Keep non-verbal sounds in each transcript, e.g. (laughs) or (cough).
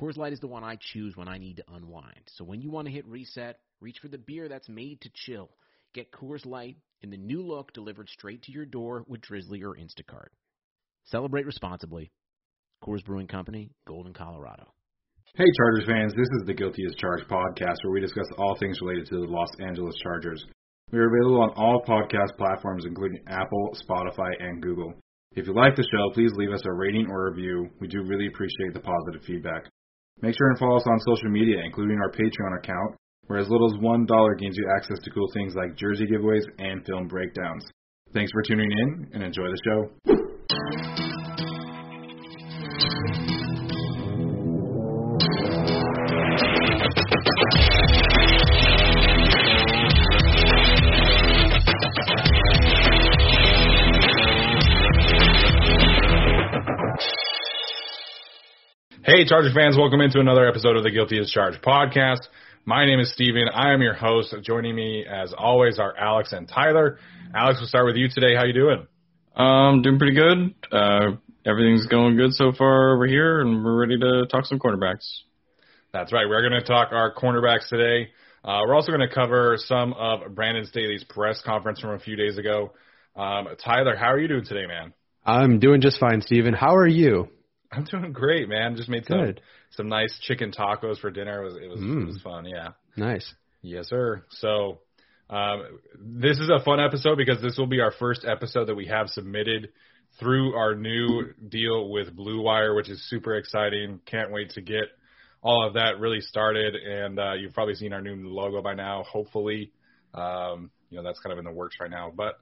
Coors Light is the one I choose when I need to unwind. So when you want to hit reset, reach for the beer that's made to chill. Get Coors Light in the new look delivered straight to your door with Drizzly or Instacart. Celebrate responsibly. Coors Brewing Company, Golden, Colorado. Hey, Chargers fans, this is the Guilty as Charged podcast where we discuss all things related to the Los Angeles Chargers. We are available on all podcast platforms, including Apple, Spotify, and Google. If you like the show, please leave us a rating or review. We do really appreciate the positive feedback. Make sure and follow us on social media, including our Patreon account, where as little as $1 gains you access to cool things like jersey giveaways and film breakdowns. Thanks for tuning in and enjoy the show. Hey, Charger fans, welcome into another episode of the Guilty as Charged podcast. My name is Steven. I am your host. Joining me, as always, are Alex and Tyler. Alex, we'll start with you today. How you doing? Um, doing pretty good. Uh, everything's going good so far over here, and we're ready to talk some cornerbacks. That's right. We're going to talk our cornerbacks today. Uh, we're also going to cover some of Brandon Staley's press conference from a few days ago. Um, Tyler, how are you doing today, man? I'm doing just fine, Steven. How are you? (laughs) I'm doing great, man. Just made some Good. some nice chicken tacos for dinner. It was it was, Mm. it was fun. Yeah. Nice. Yes, sir. So um, this is a fun episode because this will be our first episode that we have submitted through our new deal with Blue Wire, which is super exciting. Can't wait to get all of that really started. And uh, you've probably seen our new logo by now. Hopefully, um, you know that's kind of in the works right now. But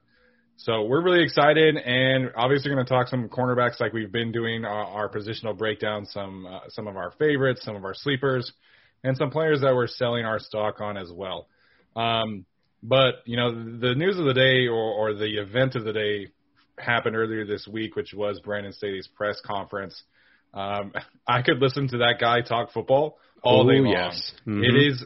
so we're really excited, and obviously going to talk some cornerbacks like we've been doing our, our positional breakdown, some uh, some of our favorites, some of our sleepers, and some players that we're selling our stock on as well. Um, but you know, the news of the day or, or the event of the day happened earlier this week, which was Brandon Staley's press conference. Um, (laughs) I could listen to that guy talk football all day Oh, long. yes. Mhm. It is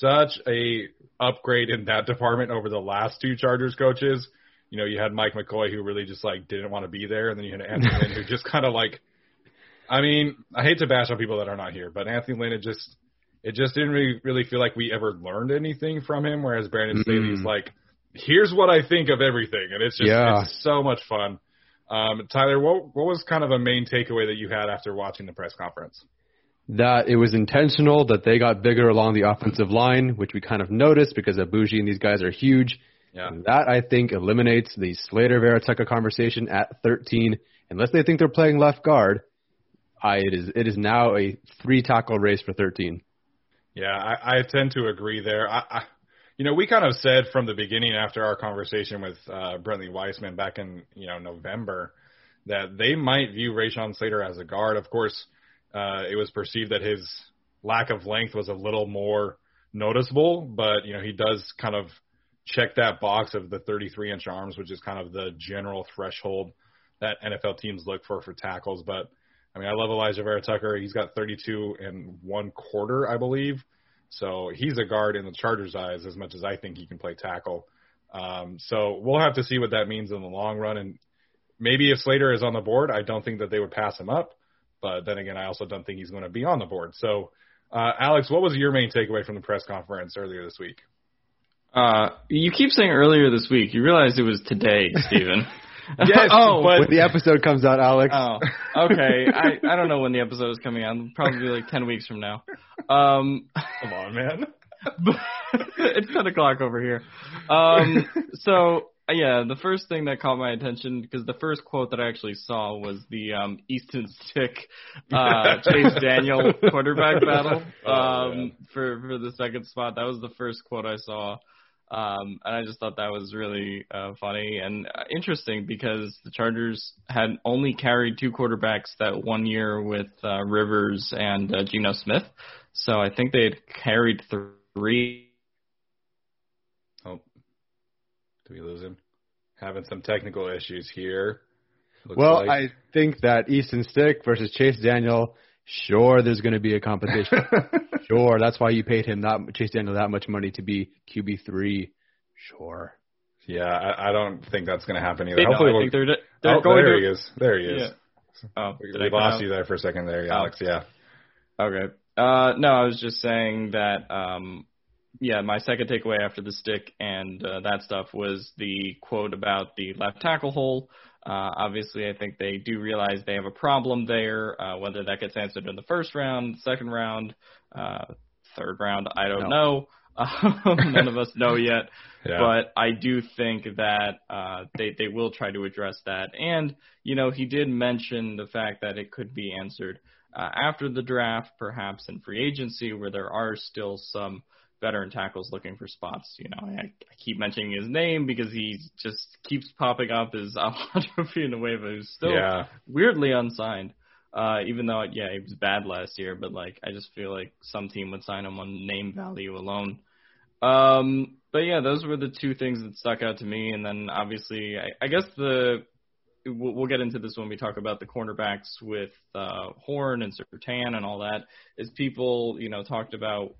such a upgrade in that department over the last two Chargers coaches. You know, you had Mike McCoy who really just like didn't want to be there, and then you had Anthony (laughs) Lynn who just kind of like. I mean, I hate to bash on people that are not here, but Anthony Lynn, it just it just didn't really really feel like we ever learned anything from him. Whereas Brandon Staley's Mm. like, here's what I think of everything, and it's just Yeah. it's so much fun. Um, Tyler, what what was kind of a main takeaway that you had after watching the press conference? That it was intentional that they got bigger along the offensive line, which we kind of noticed because Aboushi and these guys are huge. Yeah. That I think eliminates the Slater Vera-Tucker conversation at 13. Unless they think they're playing left guard, I it is it is now a three tackle race for 13. Yeah, I, I tend to agree there. I, I, you know, we kind of said from the beginning after our conversation with uh, Brentley Weissman back in you know November that they might view Rashawn Slater as a guard. Of course, uh, it was perceived that his lack of length was a little more noticeable, but you know he does kind of check that box of the 33 inch arms, which is kind of the general threshold that NFL teams look for for tackles. But I mean, I love Alijah Vera Tucker. He's got 32 and one quarter, I believe. So he's a guard in the Chargers' eyes as much as I think he can play tackle. Um, so we'll have to see what that means in the long run. And maybe if Slater is on the board, I don't think that they would pass him up. But then again, I also don't think he's going to be on the board. So, uh, Alex, what was your main takeaway from the press conference earlier this week? Uh, you keep saying earlier this week. You realize it was today, Stephen. (laughs) Yes, (laughs) oh, but when the episode comes out, Alex. Oh, okay. I I don't know when the episode is coming out. Probably like ten weeks from now. Um, (laughs) come on, man. it's ten o'clock over here. Um, so yeah, the first thing that caught my attention because the first quote that I actually saw was the um, Easton Stick uh, Chase Daniel quarterback battle Oh, um, man. for for the second spot. That was the first quote I saw. Um, and I just thought that was really uh, funny and uh, interesting because the Chargers had only carried two quarterbacks that one year with uh, Rivers and uh, Geno Smith. So I think they had carried three. Oh, do we lose him? Having some technical issues here. Looks well, like. I think that Easton Stick versus Chase Daniel. Sure, there's going to be a competition. (laughs) sure, that's why you paid him that Chase Daniel that much money to be QB three. Sure. yeah, I, I don't think that's going to happen either. No, Hopefully, I we'll, think they're they're oh, going there to. he is. There he is. Yeah. Oh, We, we lost out? you there for a second there, Oh. Alex. Yeah. Okay. Uh, no, I was just saying that, um, yeah, my second takeaway after the stick and uh, that stuff was the quote about the left tackle hole. Uh, obviously, I think they do realize they have a problem there. Uh, whether that gets answered in the first round, second round, uh, third round, I don't know. Um, (laughs) none of us know yet. (laughs) Yeah. But I do think that uh, they they will try to address that. And you know, he did mention the fact that it could be answered uh, after the draft, perhaps in free agency, where there are still some veteran tackles looking for spots. You know, I, I keep mentioning his name because he just keeps popping up as Alejandro Villanueva, who's still yeah. weirdly unsigned. Uh, even though, yeah, he was bad last year, but like, I just feel like some team would sign him on name value alone. Um, but yeah, those were the two things that stuck out to me. And then obviously, I, I guess the we'll, we'll get into this when we talk about the cornerbacks with uh, Horn and Surtain and all that. Is people you know talked about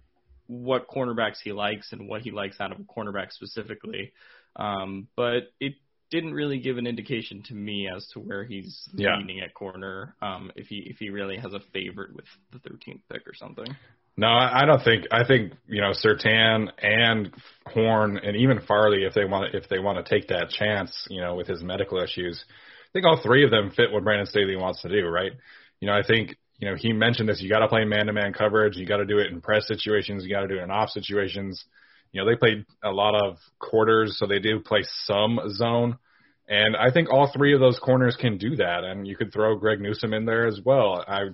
what cornerbacks he likes and what he likes out of a cornerback specifically, um, but it didn't really give an indication to me as to where he's Yeah. leaning at corner. Um, if he if he really has a favorite with the 13th pick or something. No, I don't think. I think you know Surtain and Horn and even Farley, if they want if they want to take that chance, you know, with his medical issues, I think all three of them fit what Brandon Staley wants to do, right? You know, I think you know he mentioned this. You got to play man-to-man coverage. You got to do it in press situations. You got to do it in off situations. You know, they played a lot of quarters, so they do play some zone. And I think all three of those corners can do that. And you could throw Greg Newsome in there as well. I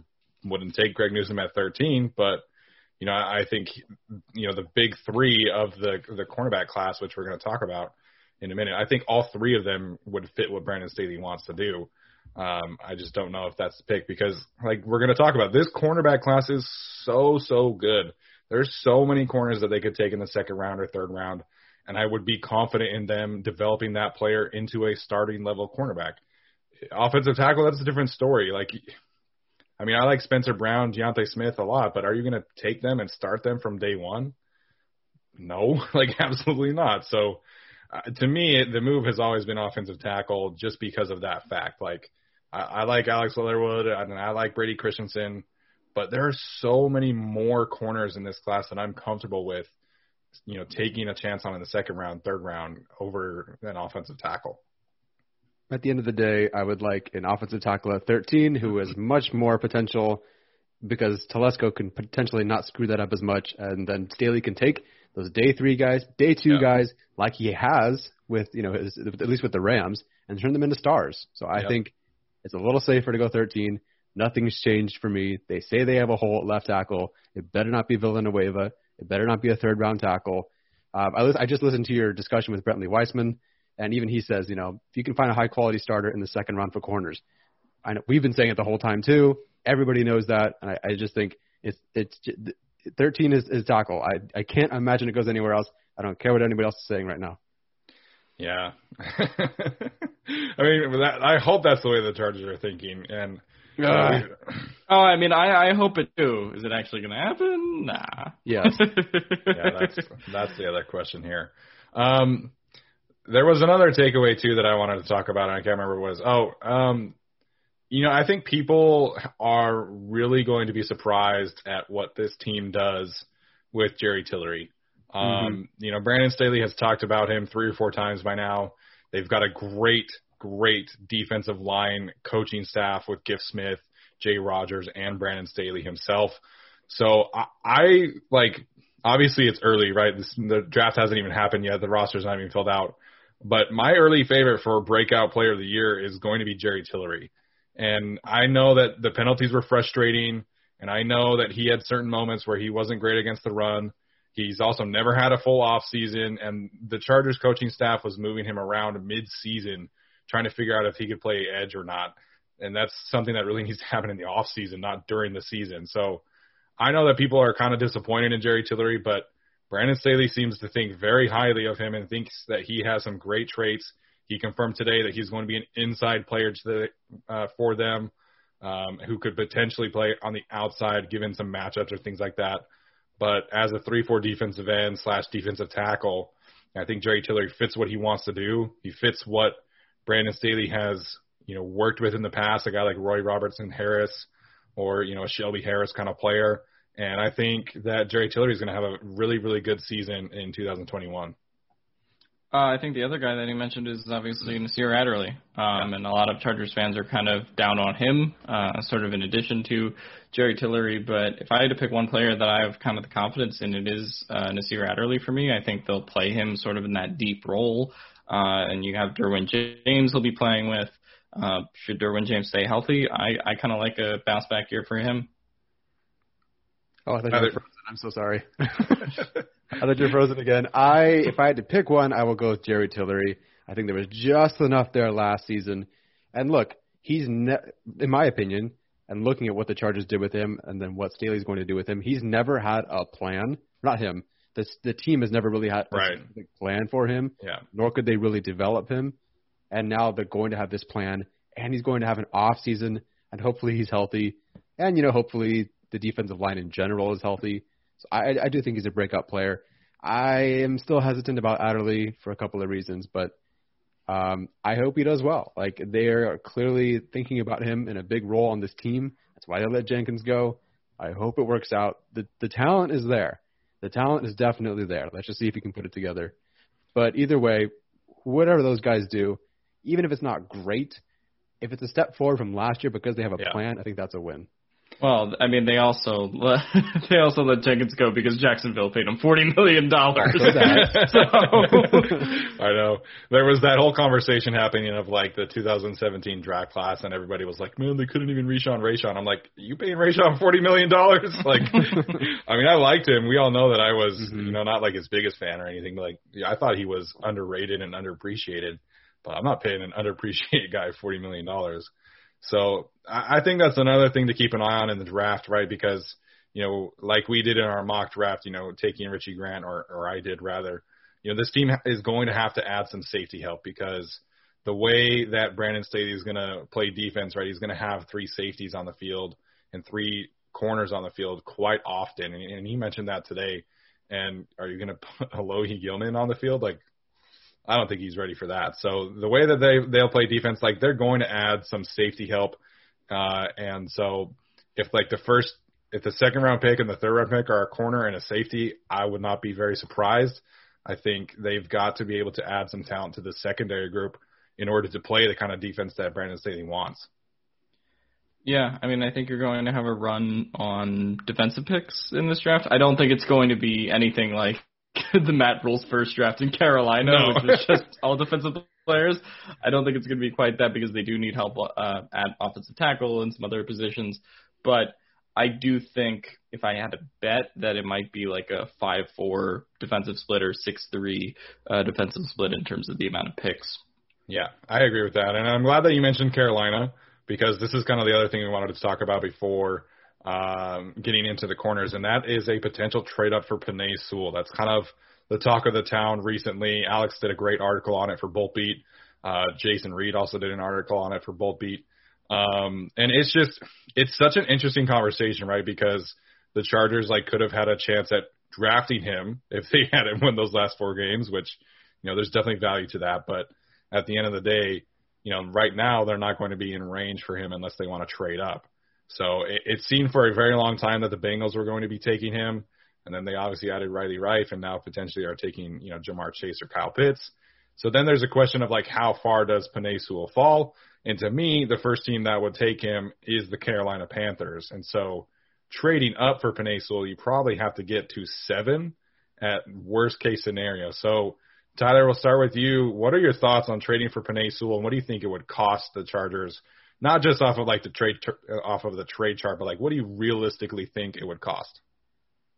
wouldn't take Greg Newsome at 13, but you know, I think you know the big three of the the cornerback class, which we're going to talk about in a minute. I think all three of them would fit what Brandon Staley wants to do. Um, I just don't know if that's the pick because, like we're going to talk about, this cornerback class is so so good. There's so many corners that they could take in the second round or third round, and I would be confident in them developing that player into a starting level cornerback. Offensive tackle, that's a different story. Like I mean, I like Spencer Brown, D'Ante Smith a lot, but are you going to take them and start them from day one? No, (laughs) like absolutely not. So, uh, to me, the move has always been offensive tackle, just because of that fact. Like, I, I like Alex Leatherwood and I like Brady Christensen, but there are so many more corners in this class that I'm comfortable with. You know, taking a chance on in the second round, third round over an offensive tackle. At the end of the day, I would like an offensive tackle at 13 who has much more potential because Telesco can potentially not screw that up as much, and then Staley can take those day three guys, day two Yeah. guys, like he has with you know his, at least with the Rams, and turn them into stars. So I Yeah. think it's a little safer to go 13. Nothing's changed for me. They say they have a hole at left tackle. It better not be Villanueva. It better not be a third round tackle. Um, I, I just listened to your discussion with Brentley Weissman, and even he says, you know, if you can find a high quality starter in the second round for corners, I know we've been saying it the whole time too. Everybody knows that, and I, I just think it's it's 13 is, is tackle. I I can't imagine it goes anywhere else. I don't care what anybody else is saying right now. Yeah. (laughs) I mean, that, I hope that's the way the Chargers are thinking. And uh, oh, I mean, I I hope it too. Is it actually going to happen? Nah. Yes. (laughs) yeah, that's that's the other question here. Um, there was another takeaway too that I wanted to talk about, and I can't remember what it was. Oh, um, you know, I think people are really going to be surprised at what this team does with Jerry Tillery. Um, mm-hmm. You know, Brandon Staley has talked about him three or four times by now. They've got a great, great defensive line coaching staff with Giff Smith, Jay Rodgers, and Brandon Staley himself. So I, I like, obviously it's early, right? This, the draft hasn't even happened yet. The roster's not even filled out. But my early favorite for breakout player of the year is going to be Jerry Tillery. And I know that the penalties were frustrating, and I know that he had certain moments where he wasn't great against the run. He's also never had a full off season, and the Chargers coaching staff was moving him around mid season, trying to figure out if he could play edge or not. And that's something that really (laughs) needs to happen in the off season, not during the season. So I know that people are kind of disappointed in Jerry Tillery, but Brandon Staley seems to think very highly of him and thinks that he has some great traits he confirmed today that he's going to be an inside player to the, uh, for them, um, who could potentially play on the outside, given some matchups or things like that. But as a three-four defensive end slash defensive tackle, I think Jerry Tillery fits what he wants to do. He fits what Brandon Staley has, you know, worked with in the past. A guy like Roy Robertson Harris, or you know, a Shelby Harris kind of player. And I think that Jerry Tillery is going to have a really, really good season in 2021. Uh, I think the other guy that he mentioned is obviously Nasir Adderley, um, and a lot of Chargers fans are kind of down on him, uh, sort of in addition to Jerry Tillery. But if I had to pick one player that I have kind of the confidence in, it is uh, Nasir Adderley for me. I think they'll play him sort of in that deep role, uh, and you have Derwin James he'll be playing with. Uh, should Derwin James stay healthy, I, I kind of like a bounce back year for him. Oh, I thought you were frozen. I'm so sorry. (laughs) I thought you're frozen again. I, if I had to pick one, I will go with Jerry Tillery. I think there was just enough there last season. And look, he's, ne- in my opinion, and looking at what the Chargers did with him, and then what Staley's going to do with him, he's never had a plan. Not him. The the team has never really had a right. plan for him. Yeah. Nor could they really develop him. And now they're going to have this plan, and he's going to have an off season, and hopefully he's healthy, and you know hopefully the defensive line in general is healthy. So I, I do think he's a breakout player. I am still hesitant about Adderley for a couple of reasons, but um, I hope he does well. Like they are clearly thinking about him in a big role on this team. That's why they let Jenkins go. I hope it works out. The the talent is there. The talent is definitely there. Let's just see if he can put it together. But either way, whatever those guys do, even if it's not great, if it's a step forward from last year because they have a yeah. plan, I think that's a win. Well, I mean, they also (laughs) they also let Jenkins go because Jacksonville paid him forty million dollars. (laughs) so (laughs) I know there was that whole conversation happening of like the 2017 draft class, and everybody was like, "Man, they couldn't even reach on Rayshawn." I'm like, "You paying Rayshawn forty million dollars?" Like, I mean, I liked him. We all know that I was, mm-hmm. you know, not like his biggest fan or anything. Like, I thought he was underrated and underappreciated, but I'm not paying an underappreciated guy forty million dollars. So I I think that's another thing to keep an eye on in the draft, right? Because you know, like we did in our mock draft, you know, taking Richie Grant, or or I did rather, you know, this team is going to have to add some safety help because the way that Brandon Staley is going to play defense, right? He's going to have three safeties on the field and three corners on the field quite often, and, and he mentioned that today. And are you going to put (laughs) Alohi Gilman on the field? Like, I don't think he's ready for that. So the way that they they'll play defense, like they're going to add some safety help, uh, and so if like the first, if the second round pick and the third round pick are a corner and a safety, I would not be very surprised. I think they've got to be able to add some talent to the secondary group in order to play the kind of defense that Brandon Staley wants. Yeah, I mean, I think you're going to have a run on defensive picks in this draft. I don't think it's going to be anything like (laughs) the Matt Rhule's first draft in Carolina, no. which was just (laughs) all defensive players. I don't think it's going to be quite that because they do need help uh, at offensive tackle and some other positions. But I do think if I had to bet that it might be like a five-four defensive split or six-three uh, defensive split in terms of the amount of picks. Yeah, I agree with that, and I'm glad that you mentioned Carolina because this is kind of the other thing we wanted to talk about before um, getting into the corners, and that is a potential trade up for Penei Sewell. That's kind of the talk of the town recently. Alex did a great article on it for Bolt Beat. Uh, Jason Reed also did an article on it for Bolt Beat. Um, and it's just, it's such an interesting conversation, right? Because the Chargers like could have had a chance at drafting him (laughs) if they had him win those last four games, which, you know, there's definitely value to that. But at the end of the day, you know, right now they're not going to be in range for him unless they want to trade up. So it, it seemed for a very long time that the Bengals were going to be taking him. And then they obviously added Riley Reiff and now potentially are taking, you know, Ja'Marr Chase or Kyle Pitts. So then there's a question of like how far does Sewell fall? And to me, the first team that would take him is the Carolina Panthers. And so trading up for Sewell, you probably have to get to seven at worst case scenario. So Tyler, we'll start with you. What are your thoughts on trading for Sewell, and what do you think it would cost the Chargers? Not just off of like the trade uh, off of the trade chart, but like what do you realistically think it would cost?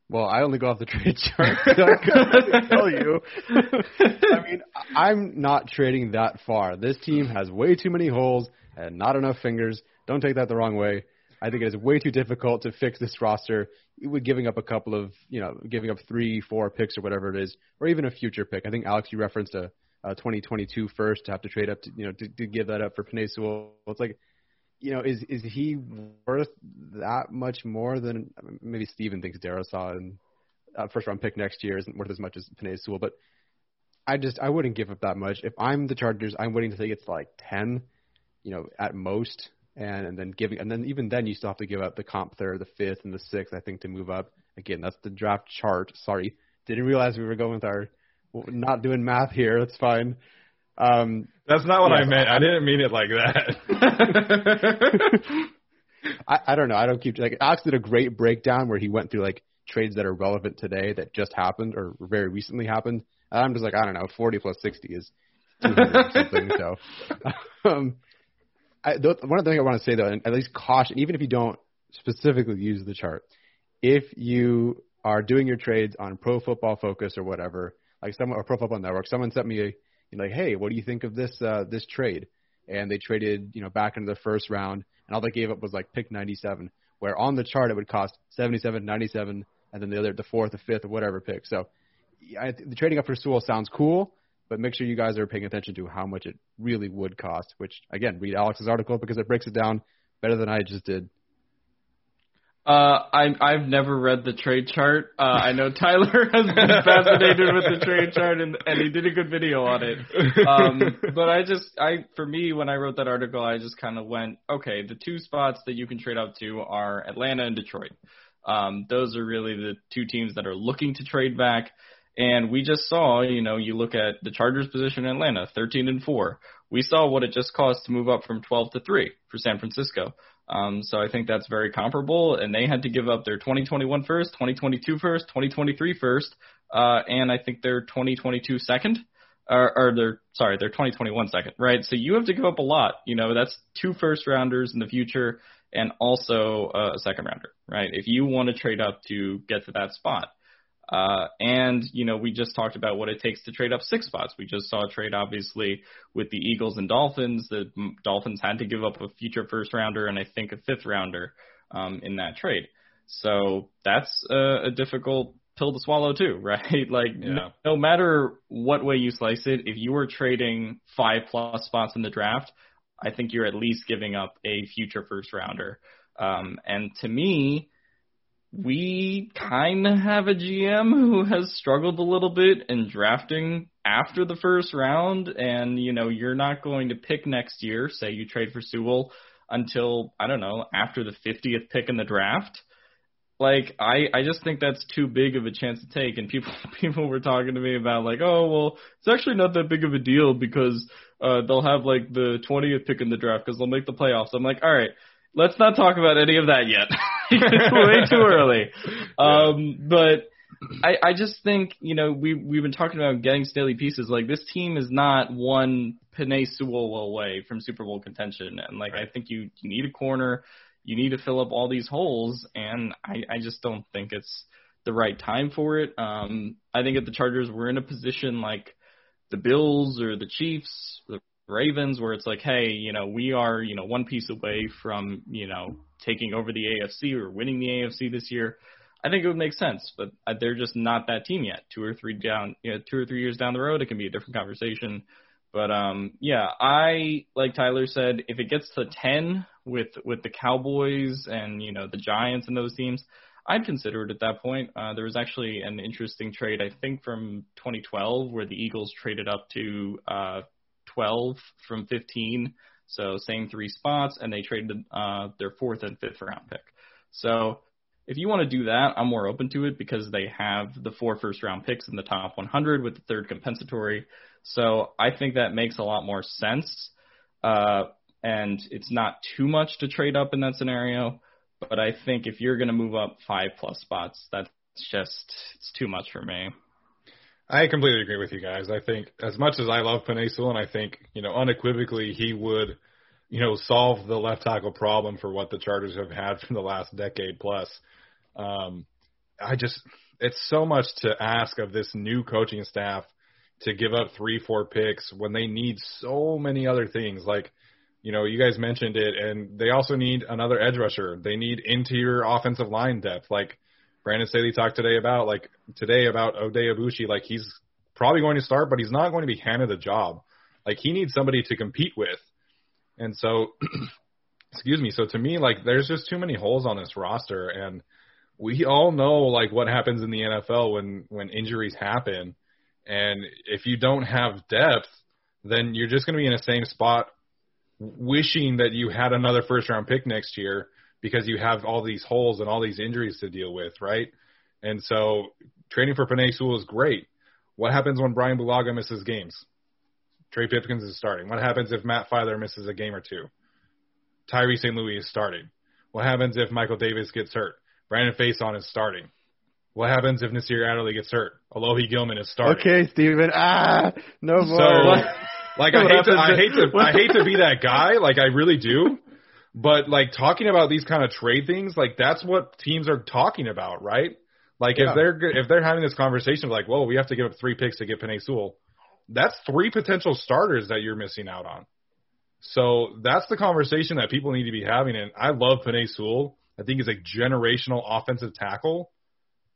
Well, I only go off the trade (laughs) chart, so I couldn't tell you. I mean, I'm not trading that far. This team has way too many holes and not enough fingers. Don't take that the wrong way. I think it is way too difficult to fix this roster with giving up a couple of, you know, giving up three, four picks or whatever it is, or even a future pick. I think Alex, you referenced a, a 2022 first to have to trade up to, you know, to, to give that up for Penei Sewell. It's like you know, is is he worth that much more than maybe Steven thinks Darrisaw and uh, first round pick next year isn't worth as much as Penei Sewell, but I just I wouldn't give up that much. If I'm the Chargers, I'm willing to think it's like ten, you know, at most, and and then giving and then even then you still have to give up the comp third, the fifth, and the sixth. I think to move up. Again, that's the draft chart. Sorry, didn't realize we were going with our not doing math here. That's fine. Um, That's not what yeah, I meant. I, I didn't mean it like that. (laughs) I, I don't know. I don't keep like Alex did a great breakdown where he went through like trades that are relevant today that just happened or very recently happened. And I'm just like I don't know. 40 plus 60 is 200 something. So, (laughs) um, I, the, one of the things I want to say though, and at least caution, even if you don't specifically use the chart, if you are doing your trades on Pro Football Focus or whatever, like someone or Pro Football Network, someone sent me a like, hey, what do you think of this uh, this trade? And they traded, you know, back into the first round, and all they gave up was like pick 97, where on the chart it would cost 77, 97, and then the other, the fourth, the fifth, or whatever pick. So I, the trading up for Sewell sounds cool, but make sure you guys are paying attention to how much it really would cost. Which again, read Alex's article because it breaks it down better than I just did. Uh, I, I've never read the trade chart. Uh, I know Tyler (laughs) has been fascinated with the trade chart, and, and he did a good video on it. Um, but I just, I, for me, when I wrote that article, I just kind of went, okay, the two spots that you can trade up to are Atlanta and Detroit. Um, those are really the two teams that are looking to trade back. And we just saw, you know, you look at the Chargers position in Atlanta, 13 and 4. We saw what it just cost to move up from 12 to 3 for San Francisco. Um, so I think that's very comparable, and they had to give up their 2021 first, 2022 first, 2023 first, uh, and I think their 2022 second, or, or their sorry, their 2021 second, right? So you have to give up a lot. You know, that's two first rounders in the future, and also a second rounder, right? If you want to trade up to get to that spot. Uh, and, you know, we just talked about what it takes to trade up six spots. We just saw a trade, obviously, with the Eagles and Dolphins. The Dolphins had to give up a future first rounder and I think a fifth rounder um, in that trade. So that's a, a difficult pill to swallow too, (laughs) right? Like yeah. no, no matter what way you slice it, if you were trading five plus spots in the draft, I think you're at least giving up a future first rounder. Um, and to me, we kind of have a GM who has struggled a little bit in drafting after the first round, and you know you're not going to pick next year. Say you trade for Sewell until I don't know after the 50th pick in the draft. Like I, I just think that's too big of a chance to take. And people, (laughs) people were talking to me about like, oh well, it's actually not that big of a deal because uh, they'll have like the 20th pick in the draft because they'll make the playoffs. I'm like, all right, let's not talk about any of that yet. (laughs) it's way too (laughs) early. Um, but I, I just think you know we we've been talking about getting Staley pieces. Like this team is not one Penei Sewell away from Super Bowl contention, and like right. I think you you need a corner, you need to fill up all these holes, and I I just don't think it's the right time for it. Um, I think if the Chargers were in a position like the Bills or the Chiefs, the Ravens, where it's like, hey, you know, we are, you know, one piece away from, you know, taking over the AFC or winning the AFC this year. I think it would make sense, but they're just not that team yet. Two or three down, you know, two or three years down the road, it can be a different conversation. But um, yeah, I like Tyler said, if it gets to ten with with the Cowboys and you know the Giants and those teams, I'd consider it at that point. Uh, there was actually an interesting trade, I think, from 2012 where the Eagles traded up to uh, 12 from 15, so same three spots, and they traded uh, their fourth and fifth round pick. So if you want to do that, I'm more open to it because they have the four first round picks in the top 100 with the third compensatory. So I think that makes a lot more sense. Uh, and it's not too much to trade up in that scenario. But I think if you're going to move up five plus spots, that's just it's too much for me. I completely agree with you guys. I think as much as I love Sewell, and I think you know unequivocally he would, you know, solve the left tackle problem for what the Chargers have had for the last decade plus. Um, I just it's so much to ask of this new coaching staff to give up three, four picks when they need so many other things. Like you know, you guys mentioned it, and they also need another edge rusher. They need interior offensive line depth. Like Brandon Staley talked today about, like today about Oday Aboushi. Like he's probably going to start, but he's not going to be handed a job. Like he needs somebody to compete with. And so, (clears throat) excuse me. So to me, like there's just too many holes on this roster, and we all know like what happens in the NFL when when injuries happen, and if you don't have depth, then you're just going to be in the same spot wishing that you had another first round pick next year because you have all these holes and all these injuries to deal with, right? And so training for Penei Sewell is great. What happens when Brian Bulaga misses games? Trey Pipkins is starting. What happens if Matt Feiler misses a game or two? Tyree St. Louis is starting. What happens if Michael Davis gets hurt? Brandon Facyson is starting. What happens if Nasir Adderley gets hurt? Alohi Gilman is starting. Okay, Steven. Ah, no more. So, like I (laughs) hate to, I hate to, I hate to be that guy. Like I really do. But like talking about these kind of trade things, like that's what teams are talking about, right? Like yeah. if they're if they're having this conversation, like, well, we have to give up three picks to get Penei Sewell, that's three potential starters that you're missing out on. So that's the conversation that people need to be having. And I love Penei Sewell. I think he's a generational offensive tackle.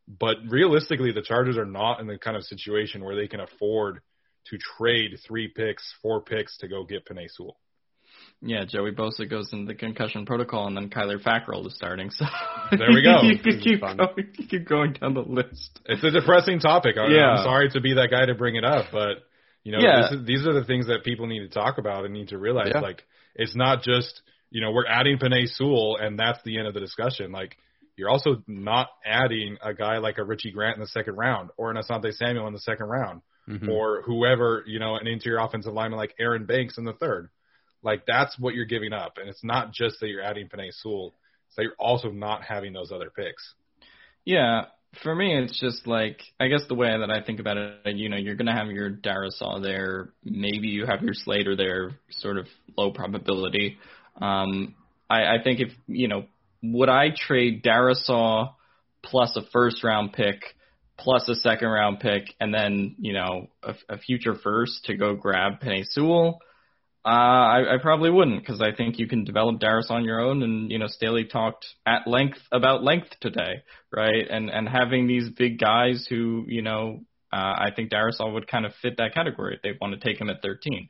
But realistically, the Chargers are not in the kind of situation where they can afford – to trade three picks, four picks to go get Penei Sewell. Yeah, Joey Bosa goes into the concussion protocol, and then Kyler Fackrell is starting. So there we go. (laughs) you could keep going, you keep going down the list. It's a depressing topic. I, yeah. I'm sorry to be that guy to bring it up, but you know, yeah. is, these are the things that people need to talk about and need to realize. Yeah. Like, it's not just you know we're adding Penei Sewell, and that's the end of the discussion. Like, you're also not adding a guy like a Richie Grant in the second round or an Asante Samuel in the second round mm-hmm. or whoever, you know, an interior offensive lineman like Aaron Banks in the third. Like that's what you're giving up. And it's not just that you're adding Penei Sewell, it's that you're also not having those other picks. Yeah. For me, it's just like I guess the way that I think about it, you know, you're gonna have your Darrisaw there, maybe you have your Slater there, sort of low probability. Um, I, I think if you know, would I trade Darrisaw plus a first round pick plus a second round pick and then, you know, a, a future first to go grab Penei Sewell, uh, I, I probably wouldn't because I think you can develop Darius on your own. And, you know, Staley talked at length about length today, right? And, and having these big guys who, you know, uh, I think Darrisaw would kind of fit that category they want to take him at 13.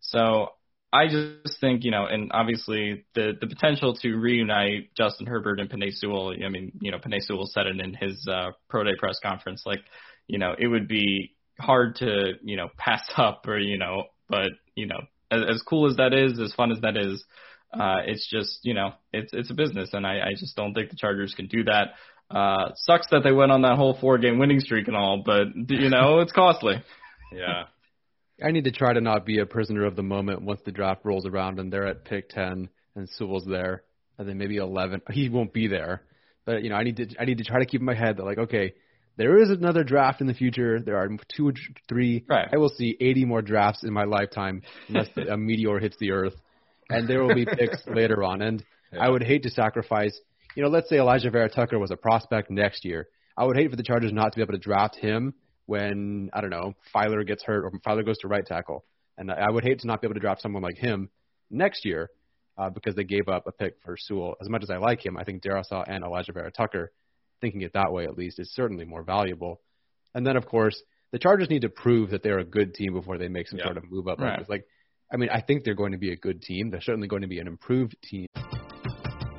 So I just think, you know, and obviously the the potential to reunite Justin Herbert and Penei Sewell. I mean, you know, Penei Sewell said it in his uh, pro day press conference. Like, you know, it would be hard to, you know, pass (laughs) up or, you know, but you know, as, as cool as that is, as fun as that is, uh, it's just, you know, it's it's a business, and I, I just don't think the Chargers can do that. Uh, sucks that they went on that whole four game winning streak and all, but you know, it's costly. (laughs) Yeah. I need to try to not be a prisoner of the moment once the draft rolls around and they're at pick 10 and Sewell's there, and then maybe 11. He won't be there, but you know, I need to I need to try to keep in my head that like, okay, there is another draft in the future. There are two, three. Right. I will see 80 more drafts in my lifetime unless (laughs) a meteor hits the Earth, and there will be (laughs) picks later on. And yeah. I would hate to sacrifice. You know, let's say Alijah Vera-Tucker was a prospect next year. I would hate for the Chargers not to be able to draft him when I don't know Feiler gets hurt or Feiler goes to right tackle, and I would hate to not be able to draft someone like him next year uh, because they gave up a pick for Sewell. As much as I like him, I think Darrisaw and Alijah Vera Tucker thinking it that way at least is certainly more valuable. And then of course the Chargers need to prove that they're a good team before they make some Yeah. sort of move up. Right. Like, I mean, I think they're going to be a good team. They're certainly going to be an improved team.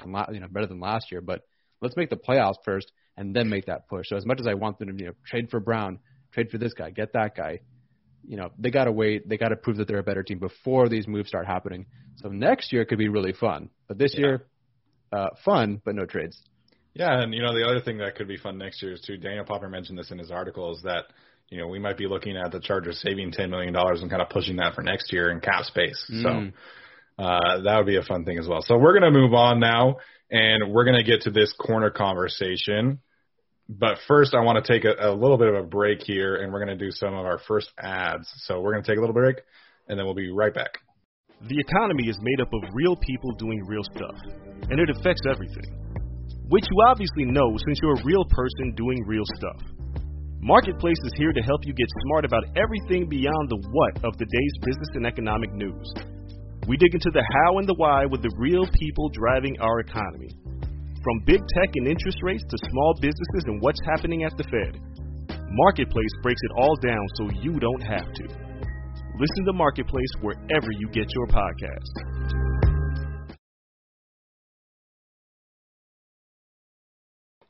From you know better than last year, but let's make the playoffs first and then make that push. So as much as I want them to you know trade for Brown, trade for this guy, get that guy, you know they got to wait. They got to prove that they're a better team before these moves start happening. So next year could be really fun, but this Yeah. year, uh, fun but no trades. Yeah, and you know the other thing that could be fun next year is too. Daniel Popper mentioned this in his article is that you know we might be looking at the Chargers saving ten million dollars and kind of pushing that for next year in cap space. So Mm. Uh, that would be a fun thing as well. So we're gonna move on now, and we're gonna get to this corner conversation. But first, I want to take a, a little bit of a break here, and we're gonna do some of our first ads. So we're gonna take a little break, and then we'll be right back. The economy is made up of real people doing real stuff, and it affects everything. Which you obviously know since you're a real person doing real stuff. Marketplace is here to help you get smart about everything beyond the what of the day's business and economic news. We dig into the how and the why with the real people driving our economy. From big tech and interest rates to small businesses and what's happening at the Fed. Marketplace breaks it all down so you don't have to. Listen to Marketplace wherever you get your podcasts.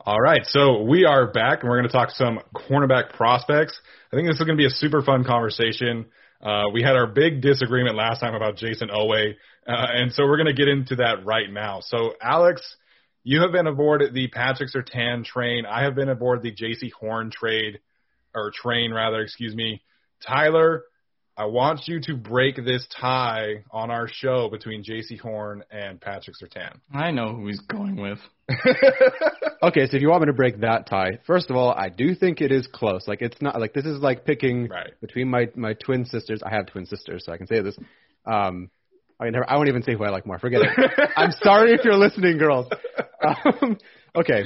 All right, so we are back, and we're going to talk some cornerback prospects. I think this is going to be a super fun conversation. Uh, we had our big disagreement last time about Jason Owe, uh, and so we're going to get into that right now. So, Alex, you have been aboard the Patrick Surtain train. I have been aboard the Jaycee Horn trade, or train rather, excuse me. Tyler, I want you to break this tie on our show between Jaycee Horn and Patrick Surtain. I know who he's going with. (laughs) Okay, so if you want me to break that tie, first of all, I do think it is close. Like it's not like this is like picking Right. between my my twin sisters. I have twin sisters, so I can say this. Um, I mean, I won't even say who I like more. Forget it. (laughs) I'm sorry if you're listening, girls. Um, okay,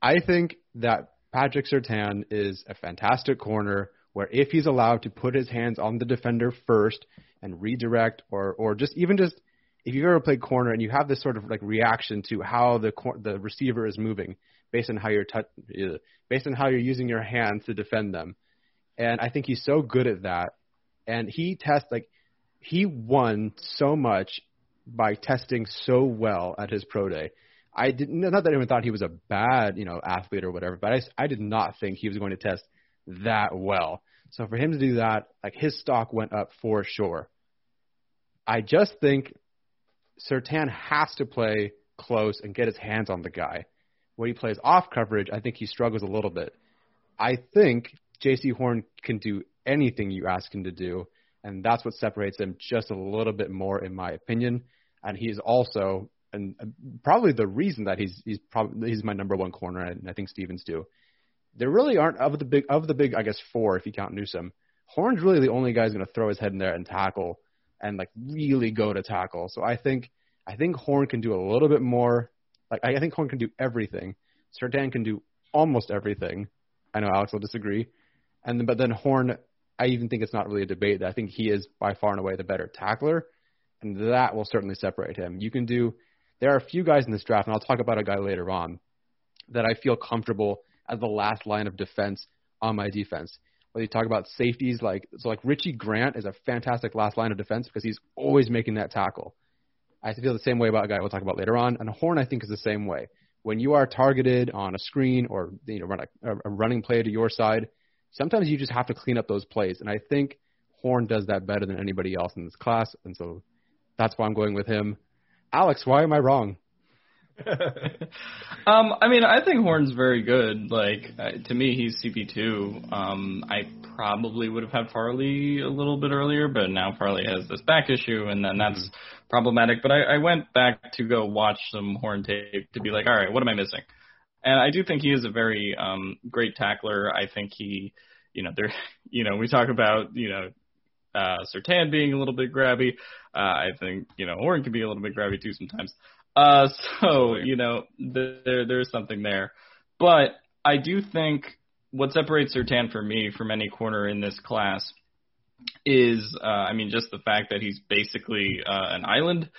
I think that Patrick Surtain is a fantastic corner. Where if he's allowed to put his hands on the defender first and redirect, or or just even just if you've ever played corner and you have this sort of like reaction to how the cor- the receiver is moving based on how you're uh, based on how you're using your hands to defend them, and I think he's so good at that, and he tests like he won so much by testing so well at his pro day. I didn't not that anyone thought he was a bad you know athlete or whatever, but I I did not think he was going to test that well. So for him to do that, like his stock went up for sure. I just think Surtain has to play close and get his hands on the guy. When he plays off coverage, I think he struggles a little bit. I think Jaycee Horn can do anything you ask him to do, and that's what separates him just a little bit more, in my opinion. And he is also, and uh, probably the reason that he's he's probably he's my number one corner, and I think Stevens too. There really aren't of the big of the big, I guess four if you count Newsome. Horn's really the only guy who's going to throw his head in there and tackle and like really go to tackle. So I think I think Horn can do a little bit more. Like I think Horn can do everything. Surtain can do almost everything. I know Alex will disagree. And but then Horn, I even think it's not really a debate. I think he is by far and away the better tackler, and that will certainly separate him. You can do. There are a few guys in this draft, and I'll talk about a guy later on that I feel comfortable as the last line of defense on my defense. Whether you talk about safeties, like so, like Richie Grant is a fantastic last line of defense because he's always making that tackle. I feel the same way about a guy we'll talk about later on. And Horn, I think, is the same way. When you are targeted on a screen or you know run a, a running play to your side, sometimes you just have to clean up those plays. And I think Horn does that better than anybody else in this class. And so that's why I'm going with him. Alex, why am I wrong? (laughs) um, I mean, I think Horn's very good. Like uh, to me, he's CB two. Um, I probably would have had Farley a little bit earlier, but now Farley has this back issue, and then that's mm-hmm. problematic. But I, I went back to go watch some Horn tape to be like, all right, what am I missing? And I do think he is a very um, great tackler. I think he, you know, there, (laughs) you know, we talk about, you know, uh, Surtain being a little bit grabby. Uh, I think, you know, Horn can be a little bit grabby too sometimes. Uh, (laughs) so, you know, there, there's something there. But I do think what separates Surtain for me from any corner in this class is, uh, I mean, just the fact that he's basically uh, an island,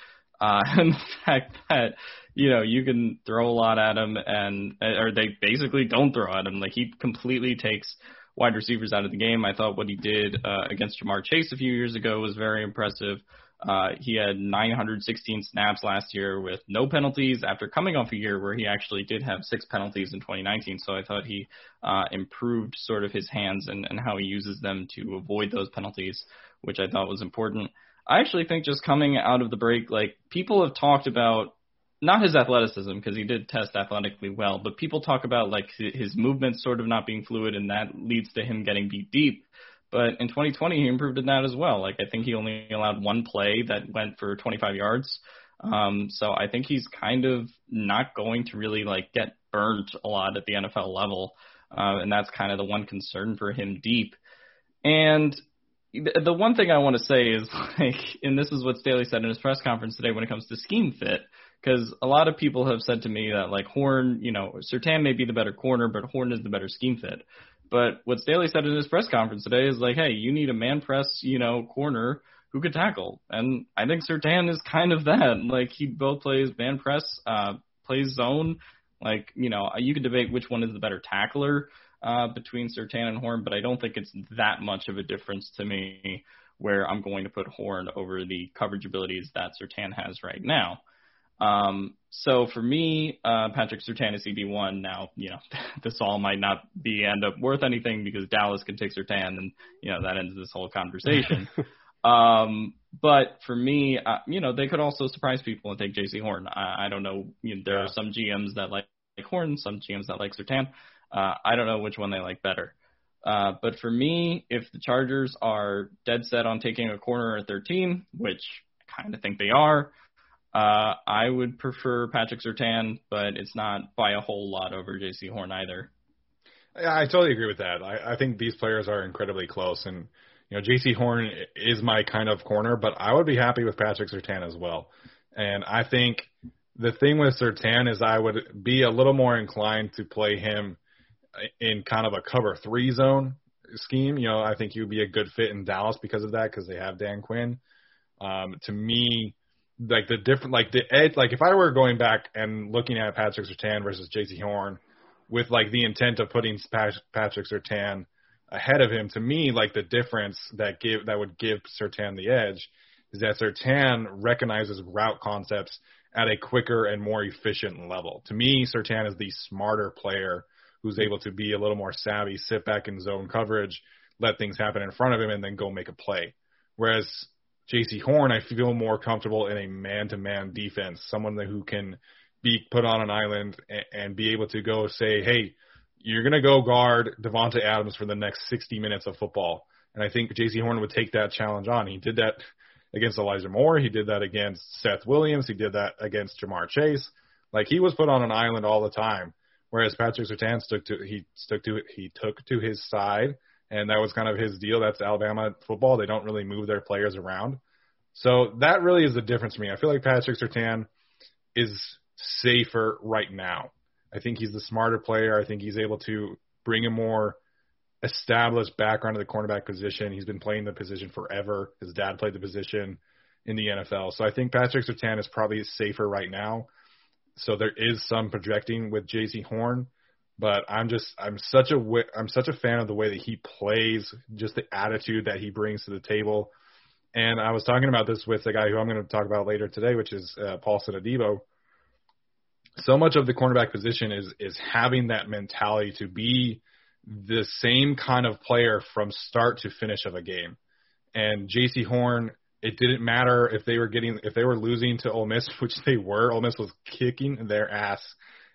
uh, (laughs) and the fact that you know you can throw a lot at him, and or they basically don't throw at him. Like he completely takes wide receivers out of the game. I thought what he did uh, against Ja'Marr Chase a few years ago was very impressive. Uh, he had 916 snaps last year with no penalties after coming off a year where he actually did have six penalties in 2019. So I thought he uh, improved sort of his hands and, and how he uses them to avoid those penalties, which I thought was important. I actually think just coming out of the break, like people have talked about not his athleticism because he did test athletically well, but people talk about like his movement sort of not being fluid and that leads to him getting beat deep. But in 2020, he improved in that as well. Like I think he only allowed one play that went for 25 yards. Um, so I think he's kind of not going to really like get burnt a lot at the NFL level, uh, and that's kind of the one concern for him deep. And the one thing I want to say is (laughs) like, and this is what Staley said in his press conference today when it comes to scheme fit, because a lot of people have said to me that like Horn, you know, Surtain may be the better corner, but Horn is the better scheme fit. But what Staley said in his press conference today is like, hey, you need a man press, you know, corner who could tackle. And I think Surtain is kind of that. (laughs) Like he both plays man press, uh, plays zone. Like, you know, you could debate which one is the better tackler uh, between Surtain and Horn, but I don't think it's that much of a difference to me where I'm going to put Horn over the coverage abilities that Surtain has right now. Um, so for me, uh, Patrick Surtain is CB1. Now, you know, (laughs) this all might not be end up worth anything because Dallas can take Surtain, and you know that ends this whole conversation. (laughs) um, but for me, uh, you know, they could also surprise people and take Jaycee Horn. I, I don't know. You know, there yeah. are some GMs that like, like Horn, some GMs that like Surtain. Uh, I don't know which one they like better. Uh, but for me, if the Chargers are dead set on taking a corner at 13, which I kind of think they are, uh, I would prefer Patrick Surtain, but it's not by a whole lot over Jaycee Horn either. Yeah, I totally agree with that. I, I think these players are incredibly close, and you know, Jaycee Horn is my kind of corner, but I would be happy with Patrick Surtain as well. And I think the thing with Surtain is I would be a little more inclined to play him in kind of a cover three zone scheme. You know, I think he would be a good fit in Dallas because of that, because they have Dan Quinn. Um, to me, like the different like the edge like if I were going back and looking at Patrick Surtain versus Jaycee Horn with like the intent of putting Patrick Surtain ahead of him, to me like the difference that give that would give Surtain the edge is that Surtain recognizes route concepts at a quicker and more efficient level. To me, Surtain is the smarter player who's able to be a little more savvy, sit back in zone coverage, let things happen in front of him, and then go make a play. Whereas Jaycee Horn, I feel more comfortable in a man-to-man defense, someone who can be put on an island and, be able to go say, "Hey, you're going to go guard Davante Adams for the next 60 minutes of football." And I think Jaycee Horn would take that challenge on. He did that against Elijah Moore. He did that against Seth Williams. He did that against Ja'Marr Chase. Like he was put on an island all the time. Whereas Patrick Surtain stuck to he stuck to. He took to his side and that was kind of his deal. That's Alabama football. They don't really move their players around. So that really is the difference for me. I feel like Patrick Surtain is safer right now. I think he's the smarter player. I think he's able to bring a more established background to the cornerback position. He's been playing the position forever. His dad played the position in the NFL. So I think Patrick Surtain is probably safer right now. So there is some projecting with Jaycee Horn. But I'm just I'm such a I'm such a fan of the way that he plays, just the attitude that he brings to the table. And I was talking about this with the guy who I'm going to talk about later today, which is uh, Paulson Adebo. So much of the cornerback position is is having that mentality to be the same kind of player from start to finish of a game. And Jaycee Horn, it didn't matter if they were getting if they were losing to Ole Miss, (laughs) which they were. Ole Miss was kicking their ass,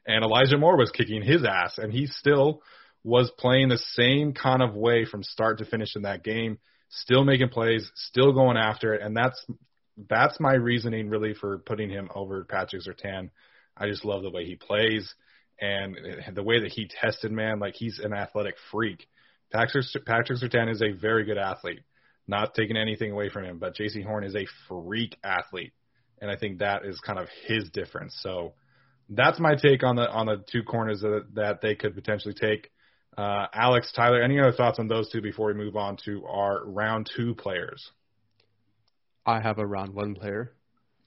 and Elijah Moore was kicking his ass, and he still was playing the same kind of way from start to finish in that game, still making plays, still going after it, and that's that's my reasoning really for putting him over Patrick Surtain. I just love the way he plays and the way that he tested, man, like he's an athletic freak. Patrick, Surtain is a very good athlete, not taking anything away from him, but Jaycee Horn is a freak athlete, and I think that is kind of his difference. So that's my take on the on the two corners that, that they could potentially take. Uh, Alex, Tyler, any other thoughts on those two before we move on to our round two players? I have a round one player.